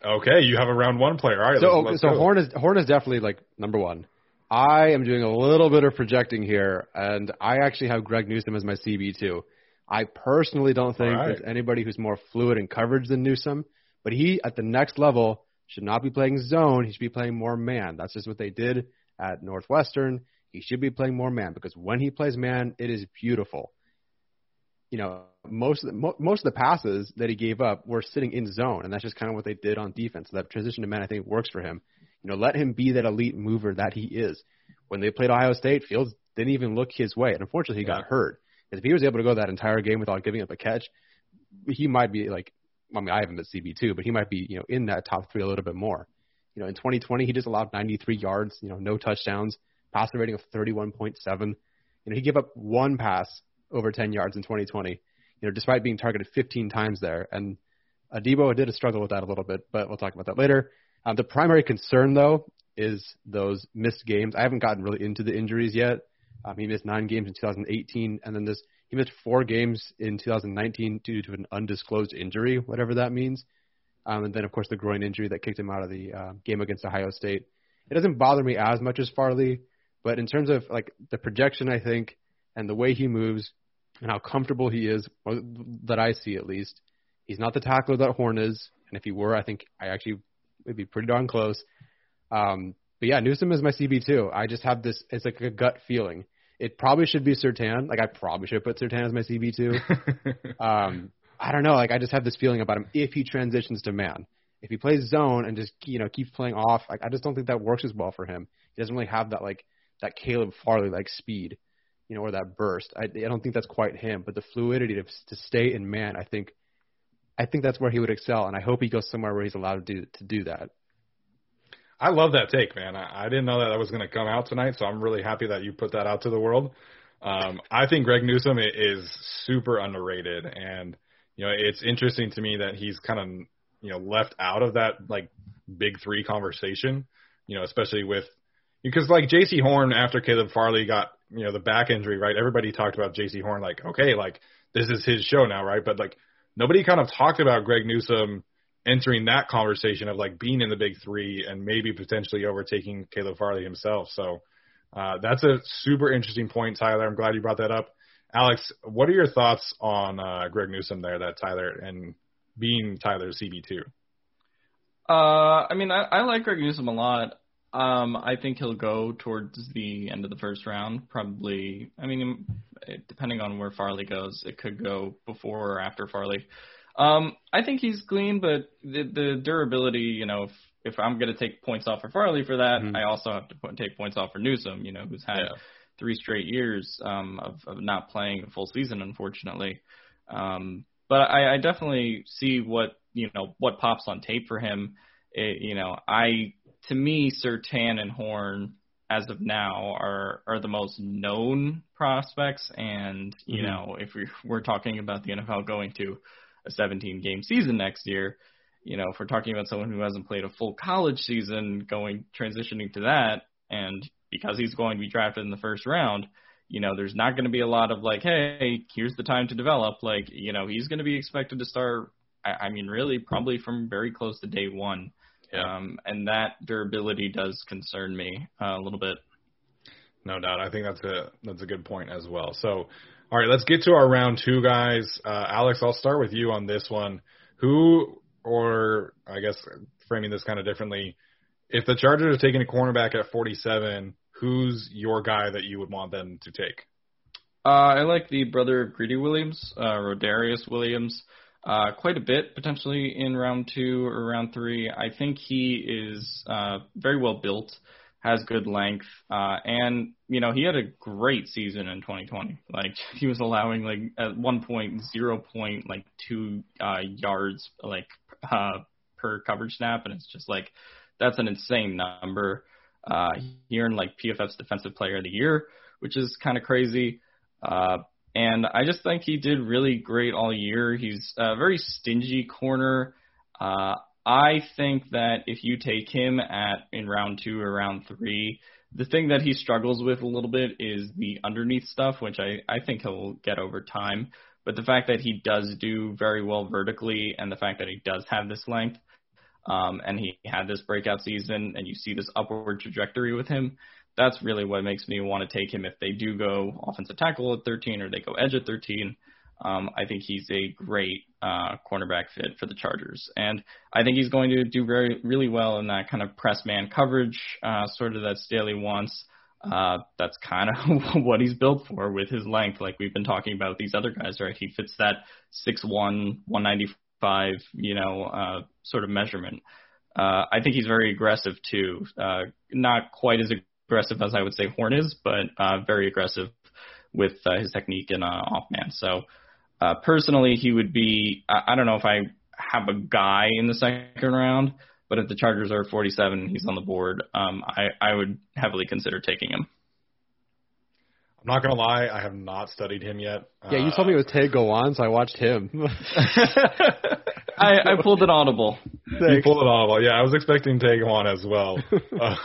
Okay, you have a round one player. All right, so let's, let's so go. Horn is Horn is definitely like number one. I am doing a little bit of projecting here, and I actually have Greg Newsome as my CB two. I personally don't think right. there's anybody who's more fluid in coverage than Newsome, but he at the next level should not be playing zone. He should be playing more man. That's just what they did at Northwestern. He should be playing more man because when he plays man, it is beautiful. You know, most of the, mo- most of the passes that he gave up were sitting in zone, and that's just kind of what they did on defense. So that transition to man, I think, works for him. You know, let him be that elite mover that he is. When they played Ohio State, Fields didn't even look his way, and unfortunately, he got hurt. If he was able to go that entire game without giving up a catch, he might be like, I mean, I have him at CB two, but he might be, you know, in that top three a little bit more. You know, in 2020, he just allowed 93 yards, you know, no touchdowns, passer rating of 31.7. You know, he gave up one pass over 10 yards in 2020. You know, despite being targeted 15 times there, and Adebo did struggle with that a little bit, but we'll talk about that later. Um, the primary concern, though, is those missed games. I haven't gotten really into the injuries yet. Um, he missed nine games in 2018, and then this he missed four games in 2019 due to an undisclosed injury, whatever that means. Um, and then, of course, the groin injury that kicked him out of the uh, game against Ohio State. It doesn't bother me as much as Farley, but in terms of like the projection, I think, and the way he moves and how comfortable he is, that I see at least, he's not the tackler that Horn is. And if he were, I think I actually would be pretty darn close. Um, but yeah, Newsome is my CB too. I just have this. It's like a gut feeling. It probably should be Surtain. Like I probably should put Surtain as my CB two. (laughs) um, I don't know. Like I just have this feeling about him if he transitions to man. If he plays zone and just you know keeps playing off, like I just don't think that works as well for him. He doesn't really have that like that Caleb Farley like speed, you know, or that burst. I, I don't think that's quite him. But the fluidity to to stay in man, I think, I think that's where he would excel. And I hope he goes somewhere where he's allowed to do to do that. I love that take, man. I, I didn't know that that was going to come out tonight, so I'm really happy that you put that out to the world. Um, I think Greg Newsome is super underrated, and you know it's interesting to me that he's kind of you know left out of that like big three conversation. You know, especially with because like Jaycee Horn after Caleb Farley got you know the back injury, right? Everybody talked about Jaycee Horn like okay, like this is his show now, right? But like nobody kind of talked about Greg Newsome entering that conversation of like being in the big three and maybe potentially overtaking Caleb Farley himself. So uh, that's a super interesting point, Tyler. I'm glad you brought that up. Alex, what are your thoughts on uh, Greg Newsome there, that Tyler, and being Tyler's CB2? Uh, I mean, I, I like Greg Newsome a lot. Um, I think he'll go towards the end of the first round, probably. I mean, depending on where Farley goes, it could go before or after Farley. Um, I think he's clean, but the, the durability, you know, if, if I'm going to take points off for Farley for that, Mhm. I also have to put, take points off for Newsome, you know, who's had Yeah. three straight years um, of, of not playing a full season, unfortunately. Um, but I, I definitely see what you know what pops on tape for him. It, you know, I to me, Surtain and Horn as of now are are the most known prospects, and you Mhm. know, if we, we're talking about the NFL going to a 17 game season next year, you know, if we're talking about someone who hasn't played a full college season going transitioning to that, and because he's going to be drafted in the first round, you know, there's not going to be a lot of like, hey, here's the time to develop. Like, you know, he's going to be expected to start. I, I mean, really, probably from very close to day one. Yeah. Um, and that durability does concern me uh, a little bit. No doubt. I think that's a that's a good point as well. So, all right, let's get to our round two guys. Uh, Alex, I'll start with you on this one. Who, or I guess framing this kind of differently, if the Chargers are taking a cornerback at 47, who's your guy that you would want them to take? Uh, I like the brother of Greedy Williams, uh, Rodarius Williams, uh, quite a bit potentially in round two or round three. I think he is uh, very well built has good length, uh, and you know he had a great season in 2020. Like (laughs) he was allowing like at one point zero point like two uh, yards like uh, per coverage snap, and it's just like that's an insane number. Uh, he earned like PFF's Defensive Player of the Year, which is kind of crazy. Uh, and I just think he did really great all year. He's a very stingy corner. Uh, I think that if you take him at in round two or round three, the thing that he struggles with a little bit is the underneath stuff, which I, I think he'll get over time. But the fact that he does do very well vertically and the fact that he does have this length, um, and he had this breakout season and you see this upward trajectory with him, that's really what makes me want to take him if they do go offensive tackle at 13 or they go edge at 13. Um, I think he's a great uh, cornerback fit for the Chargers, and I think he's going to do very really well in that kind of press man coverage, uh, sort of that Staley wants. Uh, that's kind of (laughs) what he's built for with his length, like we've been talking about these other guys, right? He fits that six one, one ninety five, you know, uh, sort of measurement. Uh, I think he's very aggressive too. Uh, not quite as aggressive as I would say Horn is, but uh, very aggressive with uh, his technique and uh, off man. So uh, personally, he would be. I, I don't know if I have a guy in the second round, but if the Chargers are 47, he's on the board. Um, I I would heavily consider taking him. I'm not gonna lie, I have not studied him yet. Yeah, you told me it was Tay Gowan, so I watched him. (laughs) I, I pulled an audible. You pulled it audible. Yeah, I was expecting Tay Gowan as well. (laughs)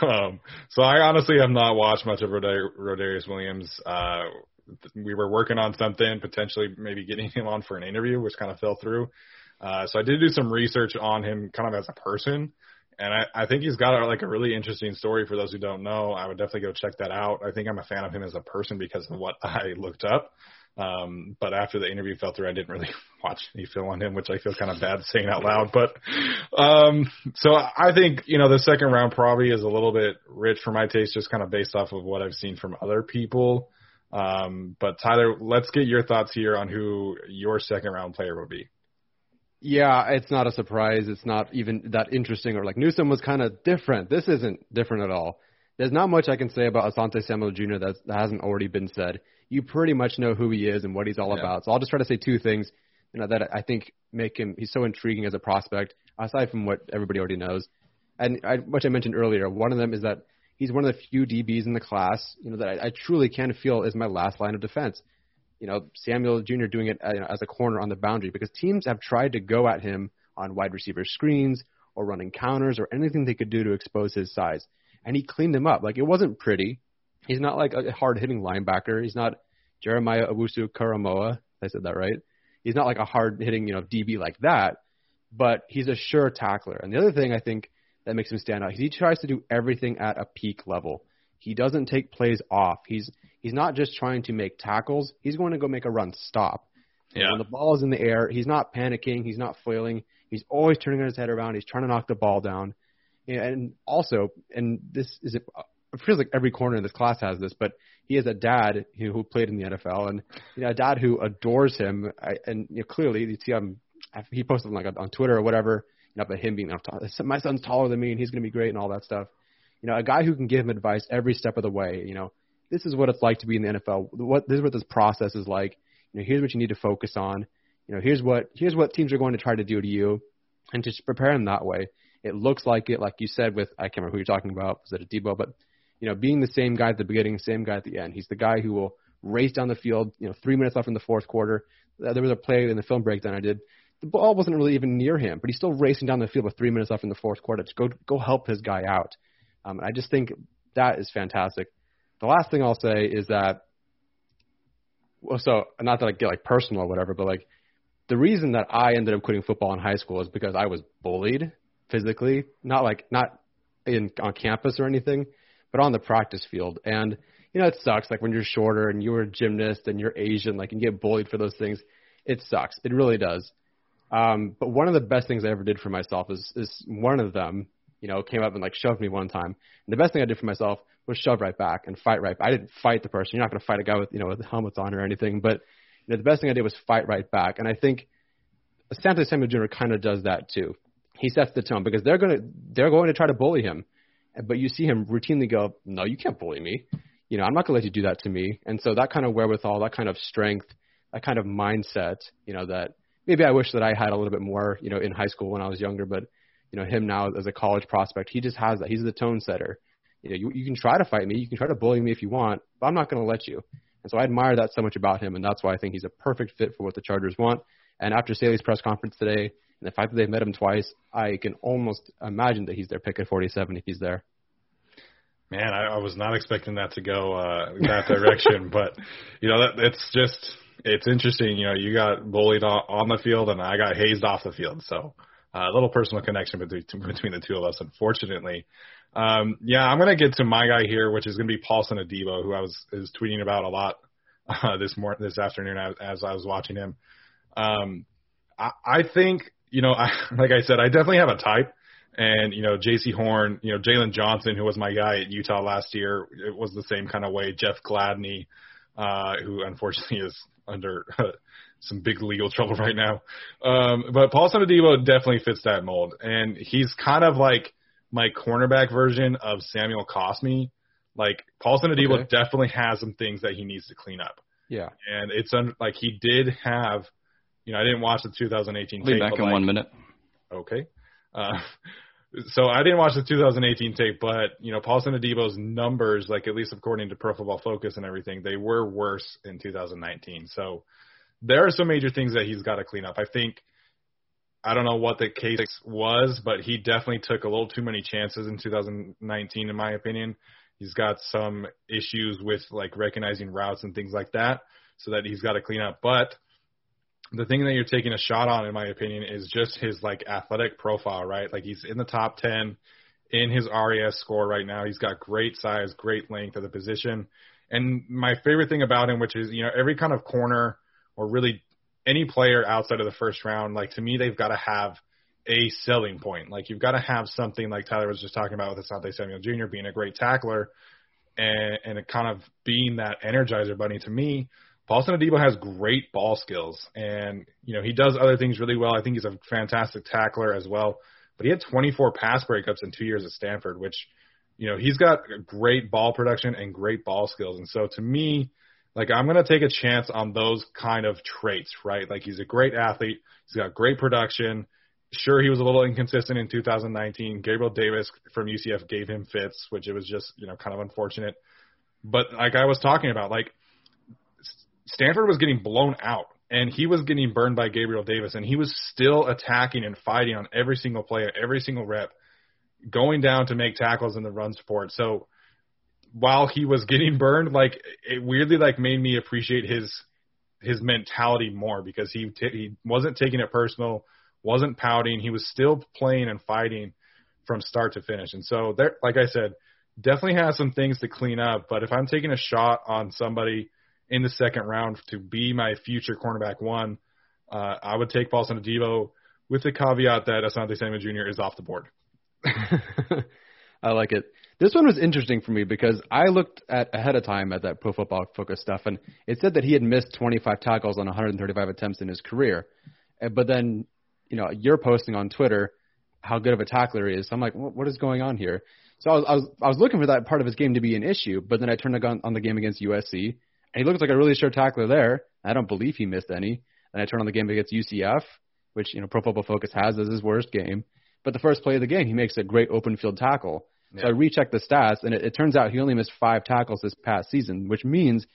um, so I honestly have not watched much of Rodarius Williams. Uh, we were working on something, potentially maybe getting him on for an interview, which kind of fell through. Uh, so I did do some research on him, kind of as a person, and I, I think he's got a, like a really interesting story. For those who don't know, I would definitely go check that out. I think I'm a fan of him as a person because of what (laughs) I looked up. Um, but after the interview fell through, I didn't really (laughs) watch any film on him, which I feel kind of bad saying out loud. But um, so I think you know the second round probably is a little bit rich for my taste, just kind of based off of what I've seen from other people. Um, but Tyler, let's get your thoughts here on who your second round player would be. Yeah, it's not a surprise. It's not even that interesting. Or like Newsome was kind of different. This isn't different at all. There's not much I can say about Asante Samuel Jr. that hasn't already been said. You pretty much know who he is and what he's all yeah. about. So I'll just try to say two things, you know, that I think make him he's so intriguing as a prospect, aside from what everybody already knows. And I, which I mentioned earlier, one of them is that he's one of the few DBs in the class, you know, that I, I truly can feel is my last line of defense. You know, Samuel Jr. doing it uh, as a corner on the boundary because teams have tried to go at him on wide receiver screens or running counters or anything they could do to expose his size. And he cleaned them up. Like it wasn't pretty. He's not like a hard hitting linebacker. He's not Jeremiah Owusu Koramoah. I said that right. He's not like a hard hitting, you know, DB like that, but he's a sure tackler. And the other thing I think that makes him stand out. He tries to do everything at a peak level. He doesn't take plays off. He's he's not just trying to make tackles. He's going to go make a run stop. Yeah. When the ball is in the air, he's not panicking. He's not flailing. He's always turning his head around. He's trying to knock the ball down. And also, and this is it feels like every corner in this class has this, but he has a dad who, who played in the NFL and you know, a dad who adores him. I, and you know, clearly, you see him. He posted like on Twitter or whatever know, about him being, my son's taller than me and he's going to be great and all that stuff. You know, a guy who can give him advice every step of the way. You know, this is what it's like to be in the NFL. What this is what this process is like. You know, here's what you need to focus on. You know, here's what here's what teams are going to try to do to you, and just prepare him that way. It looks like it, like you said with I can't remember who you're talking about. Was it Adebo? But you know, being the same guy at the beginning, same guy at the end. He's the guy who will race down the field. You know, three minutes left in the fourth quarter. There was a play in the film breakdown I did the ball wasn't really even near him, but he's still racing down the field with three minutes left in the fourth quarter to go go help his guy out. Um, I just think that is fantastic. The last thing I'll say is that, well, so not that I get like personal or whatever, but like the reason that I ended up quitting football in high school is because I was bullied physically, not like not in on campus or anything, but on the practice field. And you know, it sucks. Like when you're shorter and you're a gymnast and you're Asian, like and you get bullied for those things. It sucks. It really does. Um, but one of the best things I ever did for myself is is one of them, you know, came up and like shoved me one time. And the best thing I did for myself was shove right back and fight right. Back. I didn't fight the person. You're not going to fight a guy with you know with helmets on or anything. But you know, the best thing I did was fight right back. And I think Asante Samuel Jr. kind of does that too. He sets the tone because they're going to they're going to try to bully him, but you see him routinely go, "No, you can't bully me. You know, I'm not going to let you do that to me." And so that kind of wherewithal, that kind of strength, that kind of mindset, you know, that maybe I wish that I had a little bit more, you know, in high school when I was younger. But you know, him now as a college prospect, he just has that. He's the tone setter. You know, you, you can try to fight me, you can try to bully me if you want, but I'm not going to let you. And so I admire that so much about him, and that's why I think he's a perfect fit for what the Chargers want. And after Staley's press conference today, and the fact that they've met him twice, I can almost imagine that he's their pick at 47 if he's there. Man, I, I was not expecting that to go uh, that direction, (laughs) but you know that it's just it's interesting. You know, you got bullied on the field, and I got hazed off the field. So uh, a little personal connection between between the two of us, unfortunately. Um, yeah, I'm gonna get to my guy here, which is gonna be Paulson Adebo, who I was is tweeting about a lot (laughs) uh, this morning, this afternoon as, as I was watching him. Um, I, I think you know, (laughs) I, like I said, I definitely have a type. And, you know, Jaycee Horn, you know, Jaylon Johnson, who was my guy at Utah last year, it was the same kind of way. Jeff Gladney, uh, who unfortunately is under (laughs) some big legal trouble right now. Um, but Paulson Adebo definitely fits that mold. And he's kind of like my cornerback version of Samuel Cosmi. Like Paulson Adebo okay. definitely has some things that he needs to clean up. Yeah. And it's un- like he did have – you know, I didn't watch the 2018 I'll tape. back in like, one minute. Okay. Uh, (laughs) so I didn't watch the 2018 tape, but you know, Paulson Adebo's numbers, like at least according to Pro Football Focus and everything, they were worse in 2019. So there are some major things that he's got to clean up. I think I don't know what the case was, but he definitely took a little too many chances in 2019, in my opinion. He's got some issues with like recognizing routes and things like that, so that he's got to clean up. But the thing that you're taking a shot on, in my opinion, is just his like athletic profile, right? Like he's in the top ten in his RAS score right now. He's got great size, great length of the position. And my favorite thing about him, which is, you know, every kind of corner or really any player outside of the first round, like to me, they've got to have a selling point. Like you've got to have something like Tyler was just talking about with Asante Samuel Jr. being a great tackler and, and kind of being that energizer bunny to me Paulson Adebo has great ball skills, and you know he does other things really well. I think he's a fantastic tackler as well. But he had 24 pass breakups in two years at Stanford, which you know he's got great ball production and great ball skills. And so to me, like I'm gonna take a chance on those kind of traits, right? Like he's a great athlete, he's got great production. Sure, he was a little inconsistent in 2019. Gabriel Davis from UCF gave him fits, which it was just you know kind of unfortunate. But like I was talking about, like Stanford was getting blown out and he was getting burned by Gabriel Davis and he was still attacking and fighting on every single play, every single rep, going down to make tackles in the run support. So while he was getting burned, like it weirdly like made me appreciate his his mentality more because he t- he wasn't taking it personal, wasn't pouting, he was still playing and fighting from start to finish. And so there like I said, definitely has some things to clean up, but if I'm taking a shot on somebody in the second round to be my future cornerback one, uh, I would take Paulson Adebo with the caveat that Asante Samuel Jr. is off the board. (laughs) I like it. This one was interesting for me because I looked at ahead of time at that Pro Football Focus stuff, and it said that he had missed 25 tackles on 135 attempts in his career. But then, you know, you're posting on Twitter how good of a tackler he is. So I'm like, what is going on here? So I was, I was I was looking for that part of his game to be an issue, but then I turned on, on the game against USC, and he looks like a really sure tackler there. I don't believe he missed any. And I turn on the game against UCF, which you know Pro Football Focus has as his worst game. But the first play of the game, he makes a great open field tackle. Yeah. So I rechecked the stats, and it, it turns out he only missed five tackles this past season, which means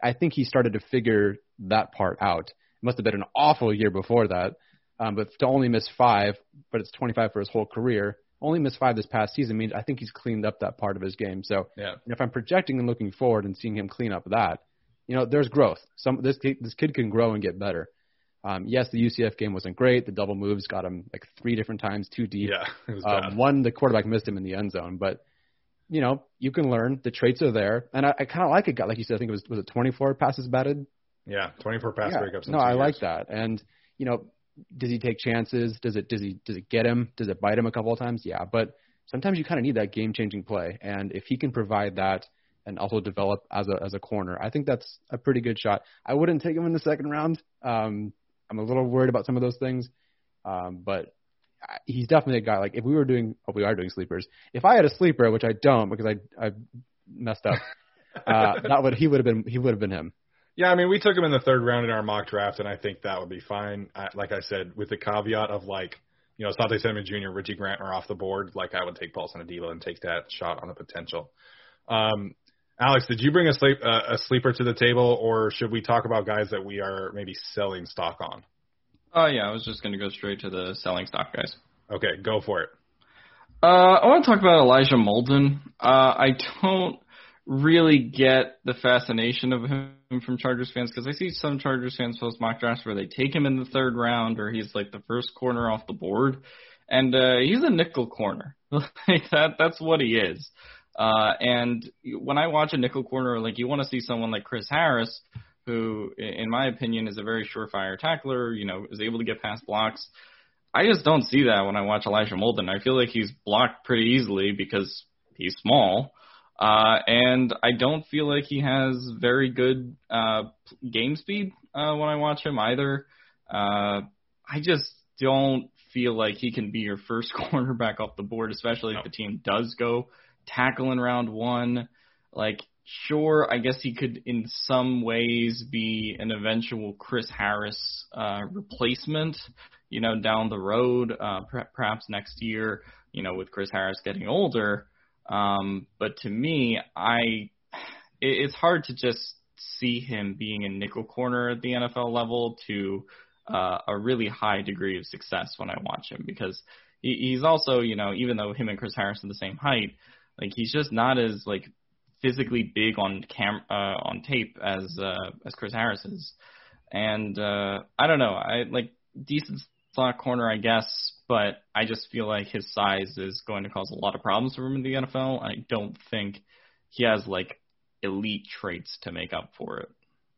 I think he started to figure that part out. It must have been an awful year before that, um, but to only miss five, but it's 25 for his whole career. Only missed five this past season means I think he's cleaned up that part of his game. So yeah. if I'm projecting and looking forward and seeing him clean up that, you know, there's growth. Some this this kid can grow and get better. Um, yes, the UCF game wasn't great. The double moves got him like three different times too deep. Yeah, (laughs) it was um, bad. One, the quarterback missed him in the end zone, but you know, you can learn. The traits are there, and I, I kind of like a guy like you said. I think it was was it 24 passes batted. Yeah, 24 pass yeah. breakups. No, I years. like that. And you know, does he take chances? Does it does he does it get him? Does it bite him a couple of times? Yeah, but sometimes you kind of need that game changing play, and if he can provide that and also develop as a as a corner, I think that's a pretty good shot. I wouldn't take him in the second round. Um, I'm a little worried about some of those things, um, but I- he's definitely a guy. Like if we were doing, oh, we are doing sleepers. If I had a sleeper, which I don't because I I messed up, (laughs) uh, that would he would have been he would have been him. Yeah, I mean, we took him in the third round in our mock draft, and I think that would be fine. I, like I said, with the caveat of like, you know, Asante Samuel Jr., Richie Grant are off the board. Like I would take Paulson Adebo and take that shot on the potential. Um, Alex, did you bring a, sleep, uh, a sleeper to the table, or should we talk about guys that we are maybe selling stock on? Oh yeah, I was just gonna go straight to the selling stock guys. Okay, go for it. Uh, I want to talk about Elijah Molden. Uh, I don't really get the fascination of him from Chargers fans because I see some Chargers fans post mock drafts where they take him in the third round or he's like the first corner off the board, and uh, he's a nickel corner. (laughs) like that, that's what he is. Uh, and when I watch a nickel corner, like you want to see someone like Chris Harris, who, in my opinion, is a very surefire tackler. You know, is able to get past blocks. I just don't see that when I watch Elijah Molden. I feel like he's blocked pretty easily because he's small. Uh, and I don't feel like he has very good uh, game speed uh, when I watch him either. Uh, I just don't feel like he can be your first (laughs) cornerback off the board, especially if the team does go tackle in round one. Like, sure, I guess he could in some ways be an eventual Chris Harris uh, replacement, you know, down the road, uh, per- perhaps next year, you know, with Chris Harris getting older. Um, but to me, I it, it's hard to just see him being a nickel corner at the NFL level to uh, a really high degree of success when I watch him because he, he's also, you know, even though him and Chris Harris are the same height, like he's just not as like physically big on cam uh, on tape as uh, as Chris Harris is, and uh, I don't know, I like decent slot corner, I guess, but I just feel like his size is going to cause a lot of problems for him in the NFL. I don't think he has like elite traits to make up for it.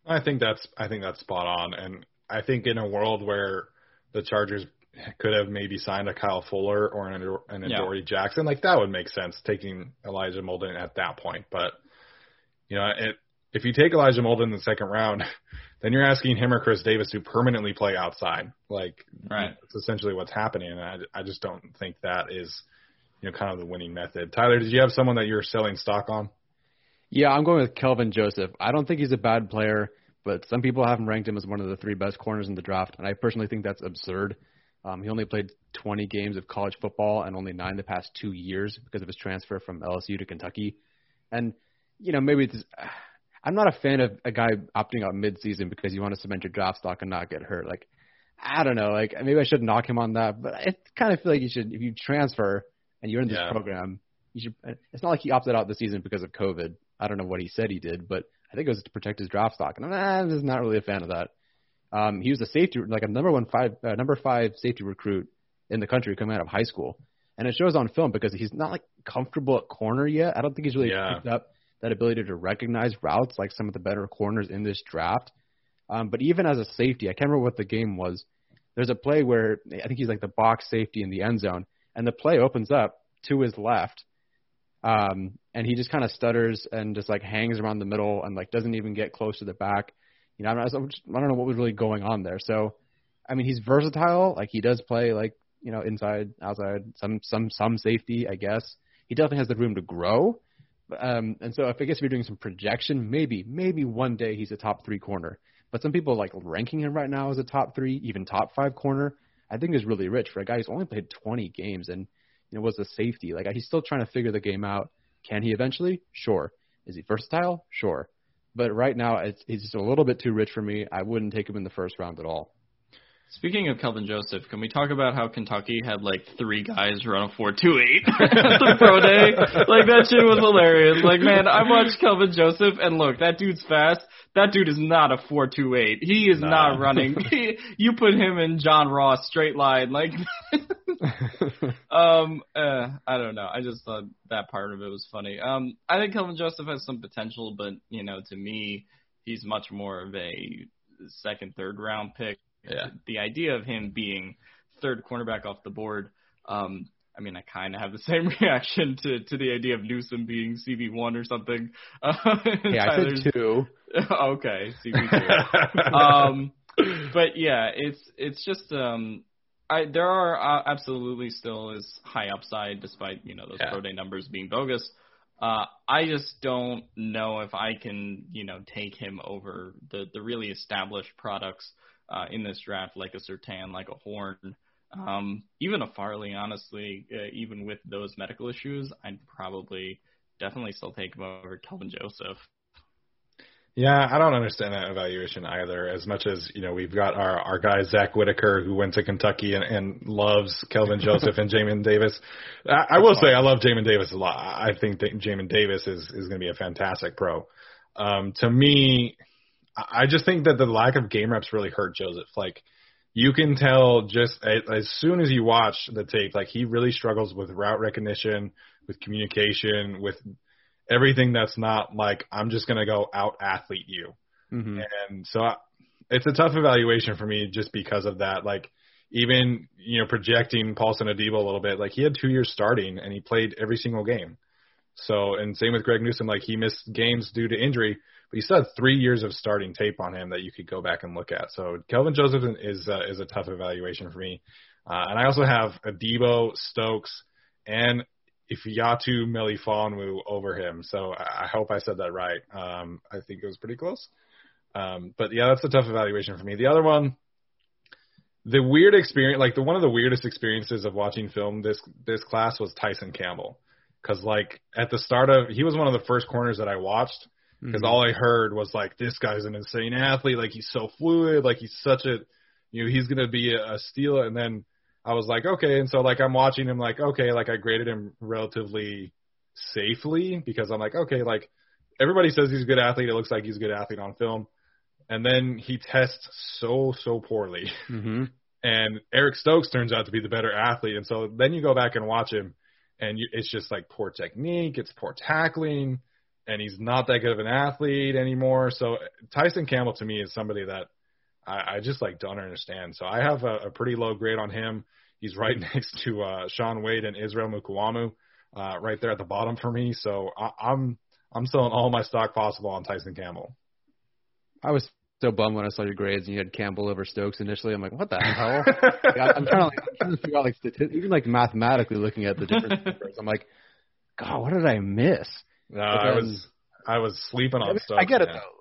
I think that's I think that's spot on, and I think in a world where the Chargers could have maybe signed a Kyle Fuller or an, an Yeah. Adoree Jackson, like that would make sense taking Elijah Molden at that point. But you know, it, if you take Elijah Molden in the second round, (laughs) then you're asking him or Chris Davis to permanently play outside. Like Right. that's essentially what's happening, and I, I just don't think that is you know kind of the winning method. Tyler, did you have someone that you're selling stock on? Yeah, I'm going with Kelvin Joseph. I don't think he's a bad player, but some people have him ranked him as one of the three best corners in the draft, and I personally think that's absurd. Um, he only played 20 games of college football and only nine the past two years because of his transfer from LSU to Kentucky. And you know, maybe it's. I'm not a fan of a guy opting out mid-season because you want to cement your draft stock and not get hurt. Like, I don't know. Like, maybe I should knock him on that, but I kind of feel like you should, if you transfer and you're in this Yeah. program, you should. It's not like he opted out this season because of COVID. I don't know what he said he did, but I think it was to protect his draft stock, and I'm, I'm just not really a fan of that. Um, he was a safety, like a number one five, uh, number five safety recruit in the country coming out of high school, and it shows on film because he's not like comfortable at corner yet. I don't think he's really Yeah. picked up that ability to recognize routes like some of the better corners in this draft. Um, but even as a safety, I can't remember what the game was. There's a play where I think he's like the box safety in the end zone, and the play opens up to his left, um, and he just kind of stutters and just like hangs around the middle and like doesn't even get close to the back. You know, I don't, know, I don't know what was really going on there. So, I mean, he's versatile. Like he does play like you know inside, outside, some some some safety, I guess. He definitely has the room to grow. Um, and so if I guess if you're doing some projection, maybe maybe one day he's a top three corner. But some people like ranking him right now as a top three, even top five corner. I think is really rich for a guy who's only played 20 games and you know was a safety. Like he's still trying to figure the game out. Can he eventually? Sure. Is he versatile? Sure. But right now it's he's just a little bit too rich for me. I wouldn't take him in the first round at all. Speaking of Kelvin Joseph, can we talk about how Kentucky had like three guys run a four two eight at (laughs) the pro day? Like that shit was hilarious. Like man, I watched Kelvin Joseph and look, that dude's fast. That dude is not a four two eight. He is Nah. not running. (laughs) He, you put him in John Ross straight line. Like (laughs) (laughs) um uh, I don't know. I just thought that part of it was funny. Um I think Kelvin Joseph has some potential, but you know, to me, he's much more of a second, third round pick. Yeah. The idea of him being third cornerback off the board, um, I mean, I kind of have the (laughs) same reaction to to the idea of Newsome being CB one or something. Uh, (laughs) yeah, I said two. okay, CB two. um, but yeah, it's it's just um, I there are uh, absolutely still is high upside despite you know those Yeah. pro day numbers being bogus. Uh, I just don't know if I can you know take him over the the really established products uh, in this draft like a Surtain, like a Horn. Um, even a Farley, honestly, uh, even with those medical issues, I'd probably definitely still take him over Kelvin Joseph. Yeah, I don't understand that evaluation either. As much as you know, we've got our our guy Zach Whitaker who went to Kentucky and, and loves Kelvin Joseph and Jamin Davis. I, I will say I love Jamin Davis a lot. I think that Jamin Davis is is going to be a fantastic pro. Um, to me, I just think that the lack of game reps really hurt Joseph. Like you can tell just as soon as you watch the tape, like he really struggles with route recognition, with communication, with everything that's not like I'm just going to go out athlete you. hmm And so I, it's a tough evaluation for me just because of that. Like even, you know, projecting Paulson Adebo a little bit, like he had two years starting and he played every single game. So, and same with Greg Newsome, like he missed games due to injury, but he still had three years of starting tape on him that you could go back and look at. So Kelvin Joseph is, uh, is a tough evaluation for me. Uh, and I also have Adebo, Stokes, and Ifeatu Melifonwu over him. So I hope I said that right. Um, I think it was pretty close. Um, but yeah, that's a tough evaluation for me. The other one, the weird experience, like the one of the weirdest experiences of watching film this this class was Tyson Campbell, because like at the start of he was one of the first corners that I watched because all I heard was like this guy's an insane athlete, like he's so fluid, like he's such a, you know, he's gonna be a, a steal, and then I was like, okay, and so like I'm watching him, like okay, like I graded him relatively safely because I'm like, okay, like everybody says he's a good athlete, it looks like he's a good athlete on film, and then he tests so so poorly. hmm (laughs) and Eric Stokes turns out to be the better athlete. And so then you go back and watch him, and you, it's just like poor technique, it's poor tackling, and he's not that good of an athlete anymore. So Tyson Campbell to me is somebody that I, I just like don't understand. So I have a, a pretty low grade on him. He's right (laughs) next to uh, Shaun Wade and Israel Mukuamu, uh, right there at the bottom for me. So I, I'm I'm selling all my stock possible on Tyson Campbell. I was so bummed when I saw your grades and you had Campbell over Stokes initially. I'm like, what the hell? (laughs) I- I'm trying to like, I'm trying to figure out like stati- even like mathematically looking at the different (laughs) numbers. I'm like, God, what did I miss? No, I was I was sleeping I, on mean, Stokes. I get it though.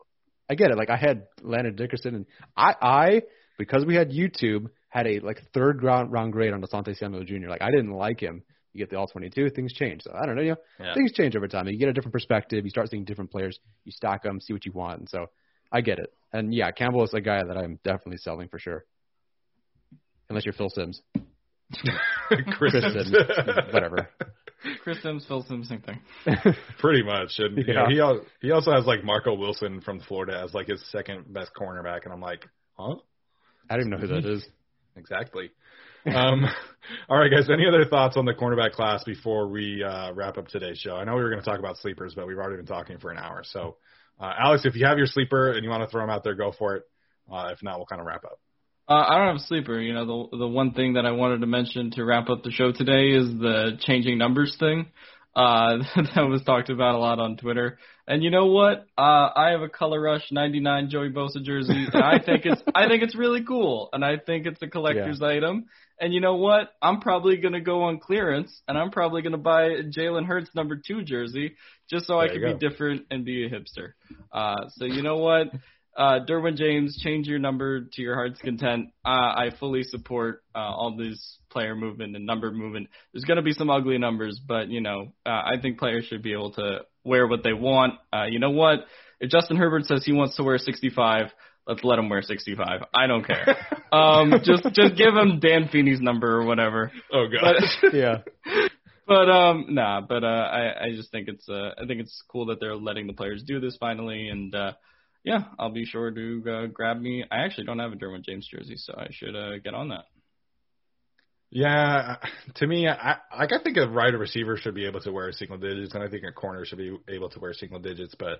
I get it. Like I had Landon Dickerson and I, I because we had YouTube had a like third round round grade on Asante Samuel Jr. Like I didn't like him. You get the all 22, things change. So I don't know. You know, Yeah. things change over time. You get a different perspective. You start seeing different players. You stack them, see what you want. And so I get it. And yeah, Campbell is a guy that I'm definitely selling for sure. Unless you're Phil Simms, (laughs) Chris Chris Simms. Simms, whatever. Chris Simms, Phil Simms, same thing. (laughs) Pretty much. And you know, he he also has like Marco Wilson from Florida as like his second best cornerback, and I'm like, huh? I don't even know who that is. (laughs) Exactly. Um, all right, guys. Any other thoughts on the cornerback class before we uh, wrap up today's show? I know we were going to talk about sleepers, but we've already been talking for an hour. So, uh, Alex, if you have your sleeper and you want to throw him out there, go for it. Uh, if not, we'll kind of wrap up. Uh, I don't have a sleeper. You know, the the one thing that I wanted to mention to wrap up the show today is the changing numbers thing. Uh, (laughs) that was talked about a lot on Twitter. And you know what? Uh, I have a Color Rush 99 Joey Bosa jersey, and I think it's (laughs) I think it's really cool, and I think it's a collector's item. And you know what? I'm probably gonna go on clearance, and I'm probably gonna buy Jalen Hurts number two jersey just so I can be different and be a hipster. Uh, so you know what? (laughs) uh, Derwin James, change your number to your heart's content. Uh, I fully support uh, all this player movement and number movement. There's going to be some ugly numbers, but you know, uh, I think players should be able to wear what they want. Uh, you know what? If Justin Herbert says he wants to wear 65, let's let him wear 65. I don't care. (laughs) um, just just give him Dan Feeney's number or whatever. Oh god. But, (laughs) Yeah. but um, nah. But uh, I I just think it's uh, I think it's cool that they're letting the players do this finally, and uh, yeah, I'll be sure to uh, grab me. I actually don't have a Derwin James jersey, so I should uh, get on that. Yeah, to me, I like I think a wide receiver should be able to wear single digits, and I think a corner should be able to wear single digits. But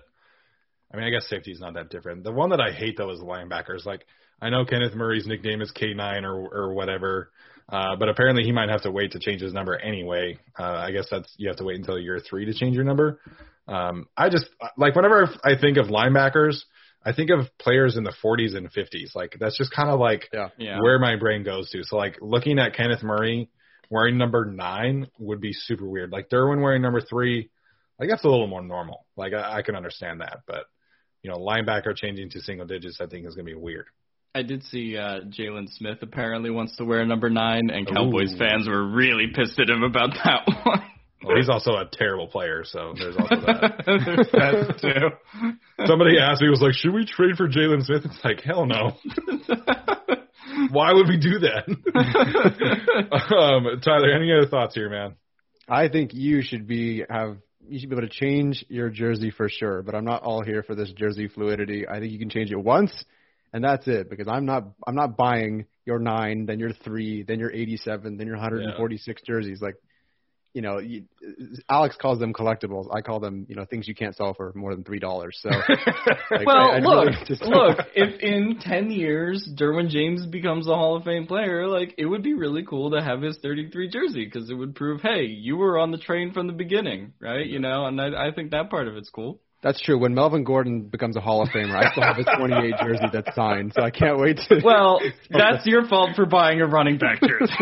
I mean, I guess safety is not that different. The one that I hate though is linebackers. Like I know Kenneth Murray's nickname is K9 or or whatever, uh, but apparently he might have to wait to change his number anyway. Uh, I guess that's you have to wait until year three to change your number. Um, I just like whenever I think of linebackers, I think of players in the 40s and 50s. Like that's just kind of like Yeah. Yeah. where my brain goes to. So like looking at Kenneth Murray wearing number nine would be super weird. Like Derwin wearing number three, like that's a little more normal. Like I, I can understand that, but you know, linebacker changing to single digits, I think is gonna be weird. I did see uh, Jaylon Smith apparently wants to wear number nine, and Cowboys Ooh. fans were really pissed at him about that (laughs) one. Well, he's also a terrible player, so there's also that. (laughs) There's that too. Somebody asked me, was like, should we trade for Jaylon Smith? It's like, hell no. (laughs) Why would we do that? (laughs) um, Tyler, any other thoughts here, man? I think you should be have you should be able to change your jersey for sure, but I'm not all here for this jersey fluidity. I think you can change it once and that's it because I'm not I'm not buying your 9, then your 3, then your 87, then your 146 jerseys like you know, you, Alex calls them collectibles. I call them, you know, things you can't sell for more than three dollars. So, (laughs) like, well, I- look, really look. If in ten years Derwin James becomes a Hall of Fame player, like it would be really cool to have his 33 jersey because it would prove, hey, you were on the train from the beginning, right? You know, and I, I think that part of it's cool. That's true. When Melvin Gordon becomes a Hall of Famer, I still have his (laughs) 28 jersey that's signed, so I can't wait to. Well, (laughs) that's your fault for buying a running back jersey.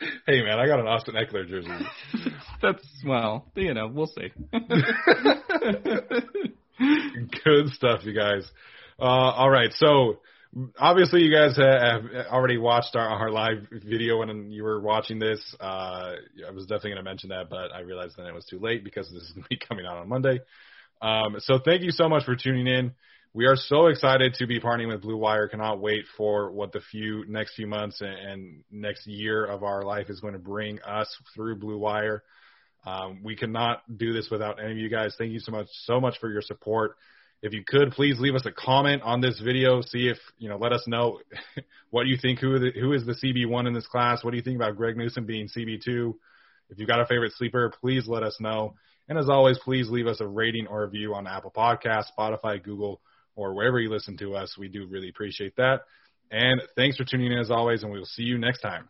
(laughs) hey, man, I got an Austin Ekeler jersey. (laughs) that's well, you know, we'll see. (laughs) Good stuff, you guys. Uh, all right, so obviously you guys have already watched our, our live video when you were watching this. Uh, I was definitely going to mention that, but I realized then it was too late because this is going to be coming out on Monday. Um, so thank you so much for tuning in. We are so excited to be partnering with Blue Wire. Cannot wait for what the few next few months and, and next year of our life is going to bring us through Blue Wire. Um, we cannot do this without any of you guys. Thank you so much, so much for your support. If you could, please leave us a comment on this video. See if you know. Let us know (laughs) what you think. Who the, who is the CB one in this class? What do you think about Greg Newsome being CB two? If you've got a favorite sleeper, please let us know. And as always, please leave us a rating or review on Apple Podcasts, Spotify, Google, or wherever you listen to us. We do really appreciate that. And thanks for tuning in as always, and we will see you next time.